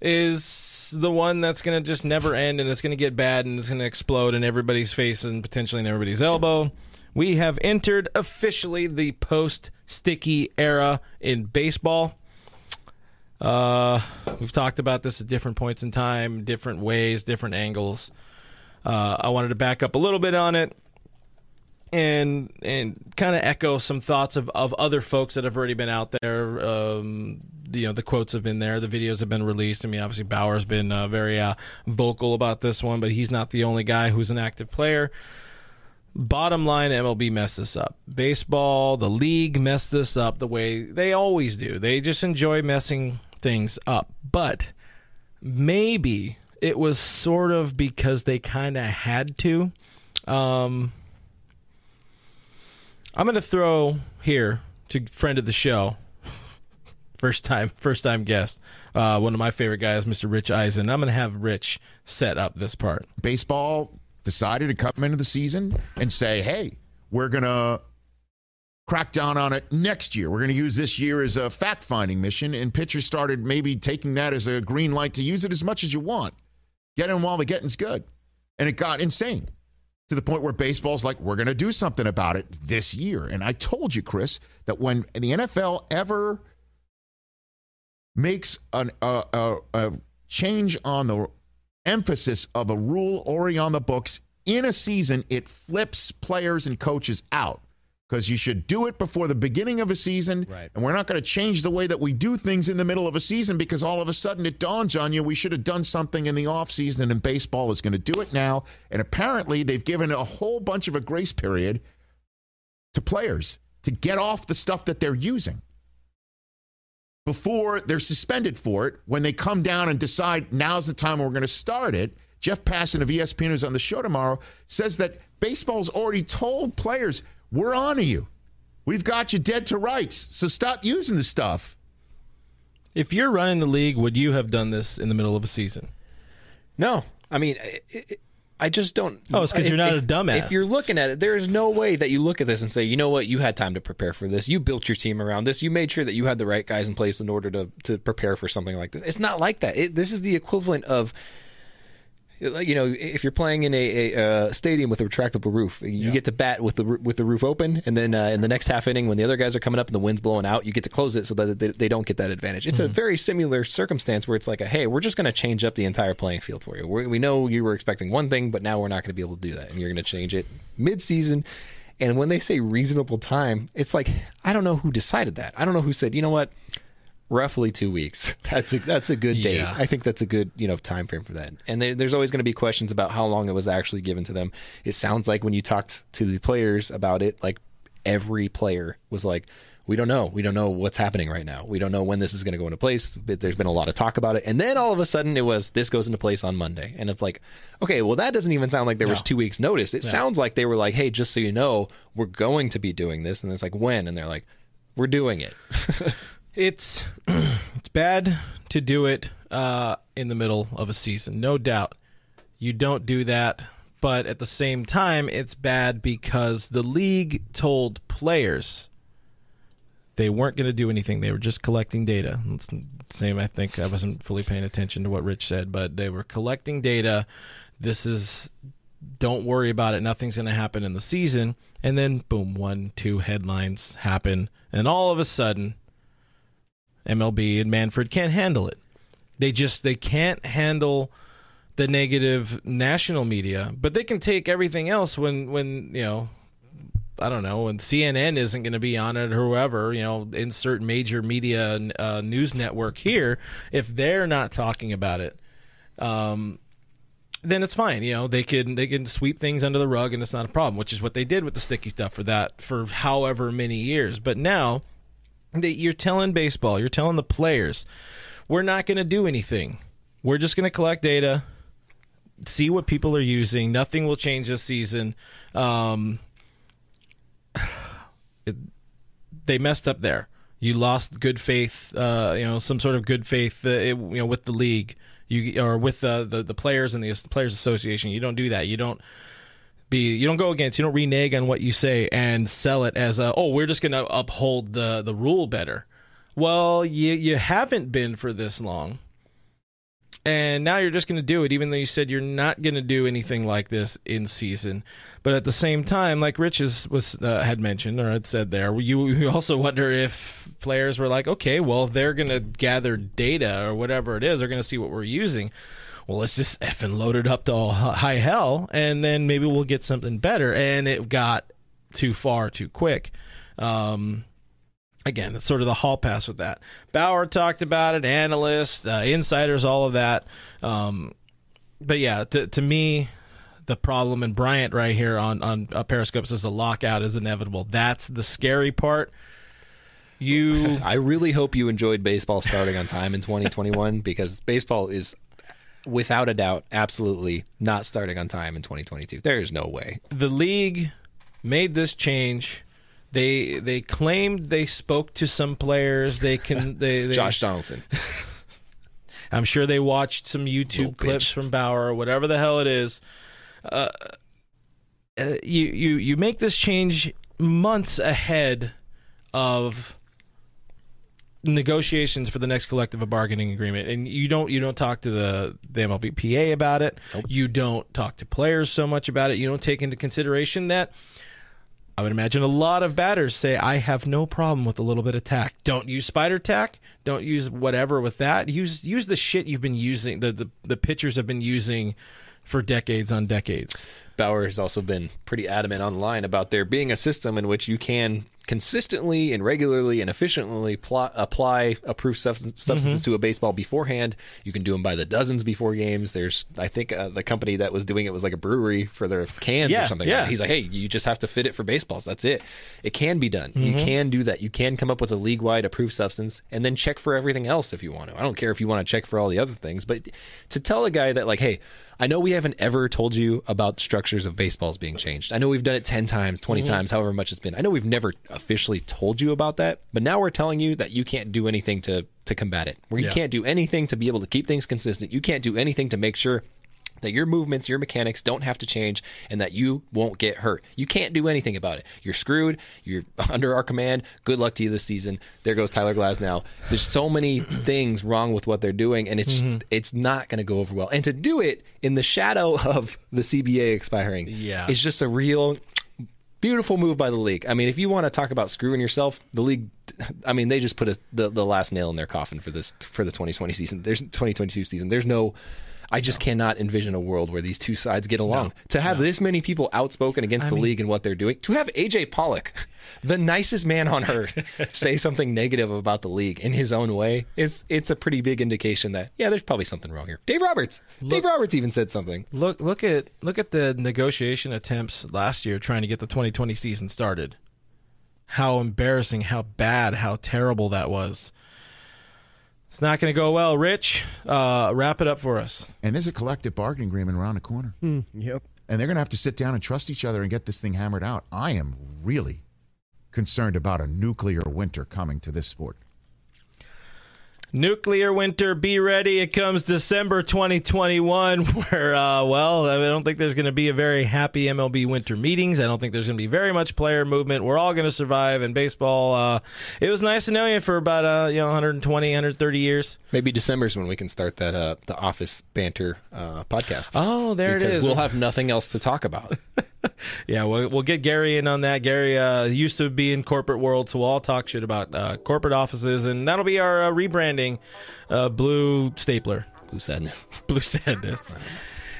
is the one that's going to just never end and it's going to get bad and it's going to explode in everybody's face and potentially in everybody's elbow. We have entered officially the post sticky era in baseball. Uh, we've talked about this at different points in time, different ways, different angles. Uh, I wanted to back up a little bit on it and and kind of echo some thoughts of, of other folks that have already been out there. Um, you know, the quotes have been there, the videos have been released. I mean, obviously Bauer's been uh, very uh, vocal about this one, but he's not the only guy who's an active player. Bottom line, MLB messed this up. Baseball, the league messed this up the way they always do. They just enjoy messing things up. But maybe it was sort of because they kind of had to. Um, I'm going to throw here to friend of the show, first time first time guest, uh, one of my favorite guys, Mr. Rich Eisen. I'm going to have Rich set up this part. baseball decided to come into the season and say, hey, we're going to crack down on it next year. We're going to use this year as a fact finding mission. And pitchers started maybe taking that as a green light to use it as much as you want. Get in while the getting's good. And it got insane to the point where baseball's like, we're going to do something about it this year. And I told you, Chris, that when the NFL ever makes an, a, a, a change on the emphasis of a rule already on the books in a season, it flips players and coaches out because you should do it before the beginning of a season. Right. And we're not going to change the way that we do things in the middle of a season because all of a sudden it dawns on you we should have done something in the offseason and baseball is going to do it now. And apparently they've given a whole bunch of a grace period to players to get off the stuff that they're using before they're suspended for it when they come down and decide now's the time we're going to start it. Jeff Passan of ESPN, who's on the show tomorrow, says that baseball's already told players, we're on to you. We've got you dead to rights. So stop using the stuff. If you're running the league, would you have done this in the middle of a season? No, I mean, I, I- I just don't. Oh, it's because you're not if- a dumbass. If you're looking at it, there is no way that you look at this and say, you know what, you had time to prepare for this. You built your team around this. You made sure that you had the right guys in place in order to to prepare for something like this. It's not like that. It, this is the equivalent of. You know, if you're playing in a, a uh, stadium with a retractable roof, you get to bat with the with the roof open, and then uh, in the next half inning, when the other guys are coming up and the wind's blowing out, you get to close it so that they, they don't get that advantage. It's a very similar circumstance where it's like, a, hey, we're just going to change up the entire playing field for you. We're, we know you were expecting one thing, but now we're not going to be able to do that, and you're going to change it mid-season. And when they say reasonable time, it's like I don't know who decided that. I don't know who said, you know what, roughly two weeks. That's a, that's a good date. Yeah. I think that's a good you know time frame for that. And there, there's always going to be questions about how long it was actually given to them. It sounds like when you talked to the players about it, like every player was like. We don't know. We don't know what's happening right now. We don't know when this is going to go into place. But there's been a lot of talk about it, and then all of a sudden it was this goes into place on Monday, and it's like, okay, well that doesn't even sound like there was two weeks notice. It sounds like they were like, hey, just so you know, we're going to be doing this, and it's like when, and they're like, we're doing it. It's it's bad to do it uh, in the middle of a season, no doubt. You don't do that, but at the same time, it's bad because the league told players they weren't going to do anything. They were just collecting data. Same, I think I wasn't fully paying attention to what Rich said, but they were collecting data. This is don't worry about it. Nothing's going to happen in the season. And then, boom, one, two headlines happen. And all of a sudden, MLB and Manfred can't handle it. They just they can't handle the negative national media, but they can take everything else when when you know I don't know, when CNN isn't going to be on it, or whoever, you know, insert major media uh, news network here, if they're not talking about it, um, then it's fine. You know, they can they can sweep things under the rug, and it's not a problem. Which is what they did with the sticky stuff for that for however many years. But now, they, you're telling baseball, you're telling the players, we're not going to do anything. We're just going to collect data, see what people are using. Nothing will change this season. Um, it, they messed up there. You lost good faith, uh, you know, some sort of good faith, uh, it, you know, with the league, you or with uh, the the players and the players association. You don't do that. You don't be you don't go against. You don't renege on what you say and sell it as a oh we're just going to uphold the the rule better. Well, you you haven't been for this long and now you're just going to do it even though you said you're not going to do anything like this in season but at the same time like rich is, was uh, had mentioned or had said there you, you also wonder if players were like okay well they're going to gather data or whatever it is they're going to see what we're using well let's just effing load it up to all high hell and then maybe we'll get something better and it got too far too quick um, again, it's sort of the hall pass with that. Bauer talked about it, analysts, uh, insiders, all of that. Um, but yeah, to, to me, the problem, and Bryant right here on on uh, Periscope says the lockout is inevitable. That's the scary part. You, I really hope you enjoyed baseball starting on time in 2021 because baseball is without a doubt absolutely not starting on time in 2022. There is no way. The league made this change they they claimed they spoke to some players. They can they, they Josh Donaldson. I'm sure they watched some YouTube clips from Bauer or whatever the hell it is. Uh, uh, you you you make this change months ahead of negotiations for the next collective bargaining agreement and you don't you don't talk to the the MLBPA about it nope. you don't talk to players so much about it you don't take into consideration that I would imagine a lot of batters say, I have no problem with a little bit of tack. Don't use spider tack. Don't use whatever with that. Use use the shit you've been using, the, the, the pitchers have been using for decades on decades. Bauer has also been pretty adamant online about there being a system in which you can consistently and regularly and efficiently pl- apply approved substance, substances mm-hmm. to a baseball beforehand. You can do them by the dozens before games. There's, I think, uh, the company that was doing it was like a brewery for their cans yeah, or something. Yeah. He's like, hey, you just have to fit it for baseballs. That's it. It can be done. Mm-hmm. You can do that. You can come up with a league wide approved substance and then check for everything else if you want to. I don't care if you want to check for all the other things, but to tell a guy that, like, hey, I know we haven't ever told you about structures of baseballs being changed. I know we've done it 10 times, 20 mm-hmm. times, however much it's been. I know we've never officially told you about that, but now we're telling you that you can't do anything to to combat it. Where you yeah. can't do anything to be able to keep things consistent. You can't do anything to make sure that your movements, your mechanics don't have to change and that you won't get hurt. You can't do anything about it. You're screwed. You're under our command. Good luck to you this season. There goes Tyler Glasnow. There's so many things wrong with what they're doing and it's mm-hmm. it's not going to go over well. And to do it in the shadow of the CBA expiring yeah. is just a real beautiful move by the league. I mean, if you want to talk about screwing yourself, the league I mean, they just put a, the the last nail in their coffin for this for the 2020 season. There's 2022 season. There's no I just no. cannot envision a world where these two sides get along. No. To have no. this many people outspoken against I the mean, league and what they're doing, to have AJ Pollock, the nicest man on earth, say something negative about the league in his own way, is it's a pretty big indication that yeah, there's probably something wrong here. Dave Roberts, look, Dave Roberts even said something. Look, look at look at the negotiation attempts last year trying to get the 2020 season started. How embarrassing, how bad, how terrible that was. It's not going to go well. Rich, uh, wrap it up for us. And there's a collective bargaining agreement around the corner. Mm, yep. And they're going to have to sit down and trust each other and get this thing hammered out. I am really concerned about a nuclear winter coming to this sport. Nuclear winter, be ready. It comes December 2021, where, uh, well, I don't think there's going to be a very happy MLB winter meetings. I don't think there's going to be very much player movement. We're all going to survive in baseball. Uh, it was nice to know you for about, uh, you know, 120, 130 years. Maybe December's when we can start that, uh, the office banter uh, podcast. Oh, there because it is. We'll have nothing else to talk about. yeah, we'll, we'll get Gary in on that. Gary uh, used to be in corporate world, so we'll all talk shit about uh, corporate offices, and that'll be our uh, rebranding. Uh, blue stapler, Blue sadness. blue sadness.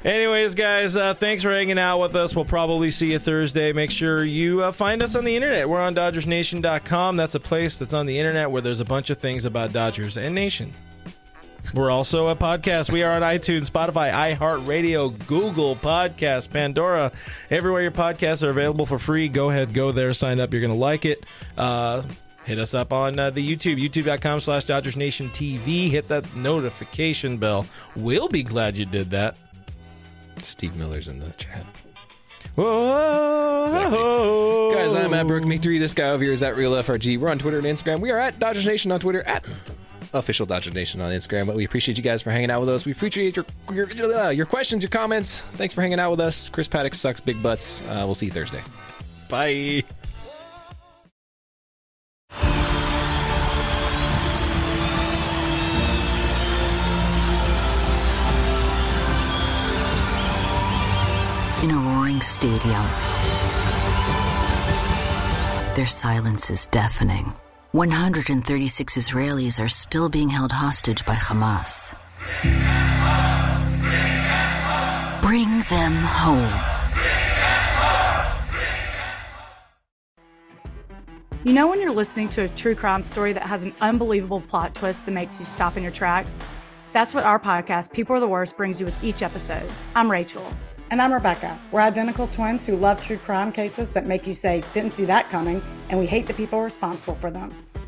Anyways, guys, uh, thanks for hanging out with us. We'll probably see you Thursday. Make sure you uh, find us on the internet. We're on DodgersNation.com. That's a place that's on the internet where there's a bunch of things about Dodgers and Nation. We're also a podcast. We are on iTunes, Spotify, iHeartRadio, Google Podcast, Pandora, everywhere your podcasts are available for free. Go ahead, go there, sign up. You're going to like it. Uh, hit us up on uh, the YouTube, youtube.com slash Dodgers Nation TV. Hit that notification bell. We'll be glad you did that. Steve Miller's in the chat. Whoa. Guys, I'm at Brook3. This guy over here is at Real FRG. We're on Twitter and Instagram. We are at Dodgers Nation on Twitter, at official Dodgers Nation on Instagram. But we appreciate you guys for hanging out with us. We appreciate your your, uh, your questions, your comments. Thanks for hanging out with us. Chris Paddack sucks big butts. Uh, we'll see you Thursday. Bye. In a roaring stadium, their silence is deafening. 136 Israelis are still being held hostage by Hamas. Bring them home. You know, when you're listening to a true crime story that has an unbelievable plot twist that makes you stop in your tracks? That's what our podcast, People Are the Worst, brings you with each episode. I'm Rachel. And I'm Rebecca. We're identical twins who love true crime cases that make you say, didn't see that coming, and we hate the people responsible for them.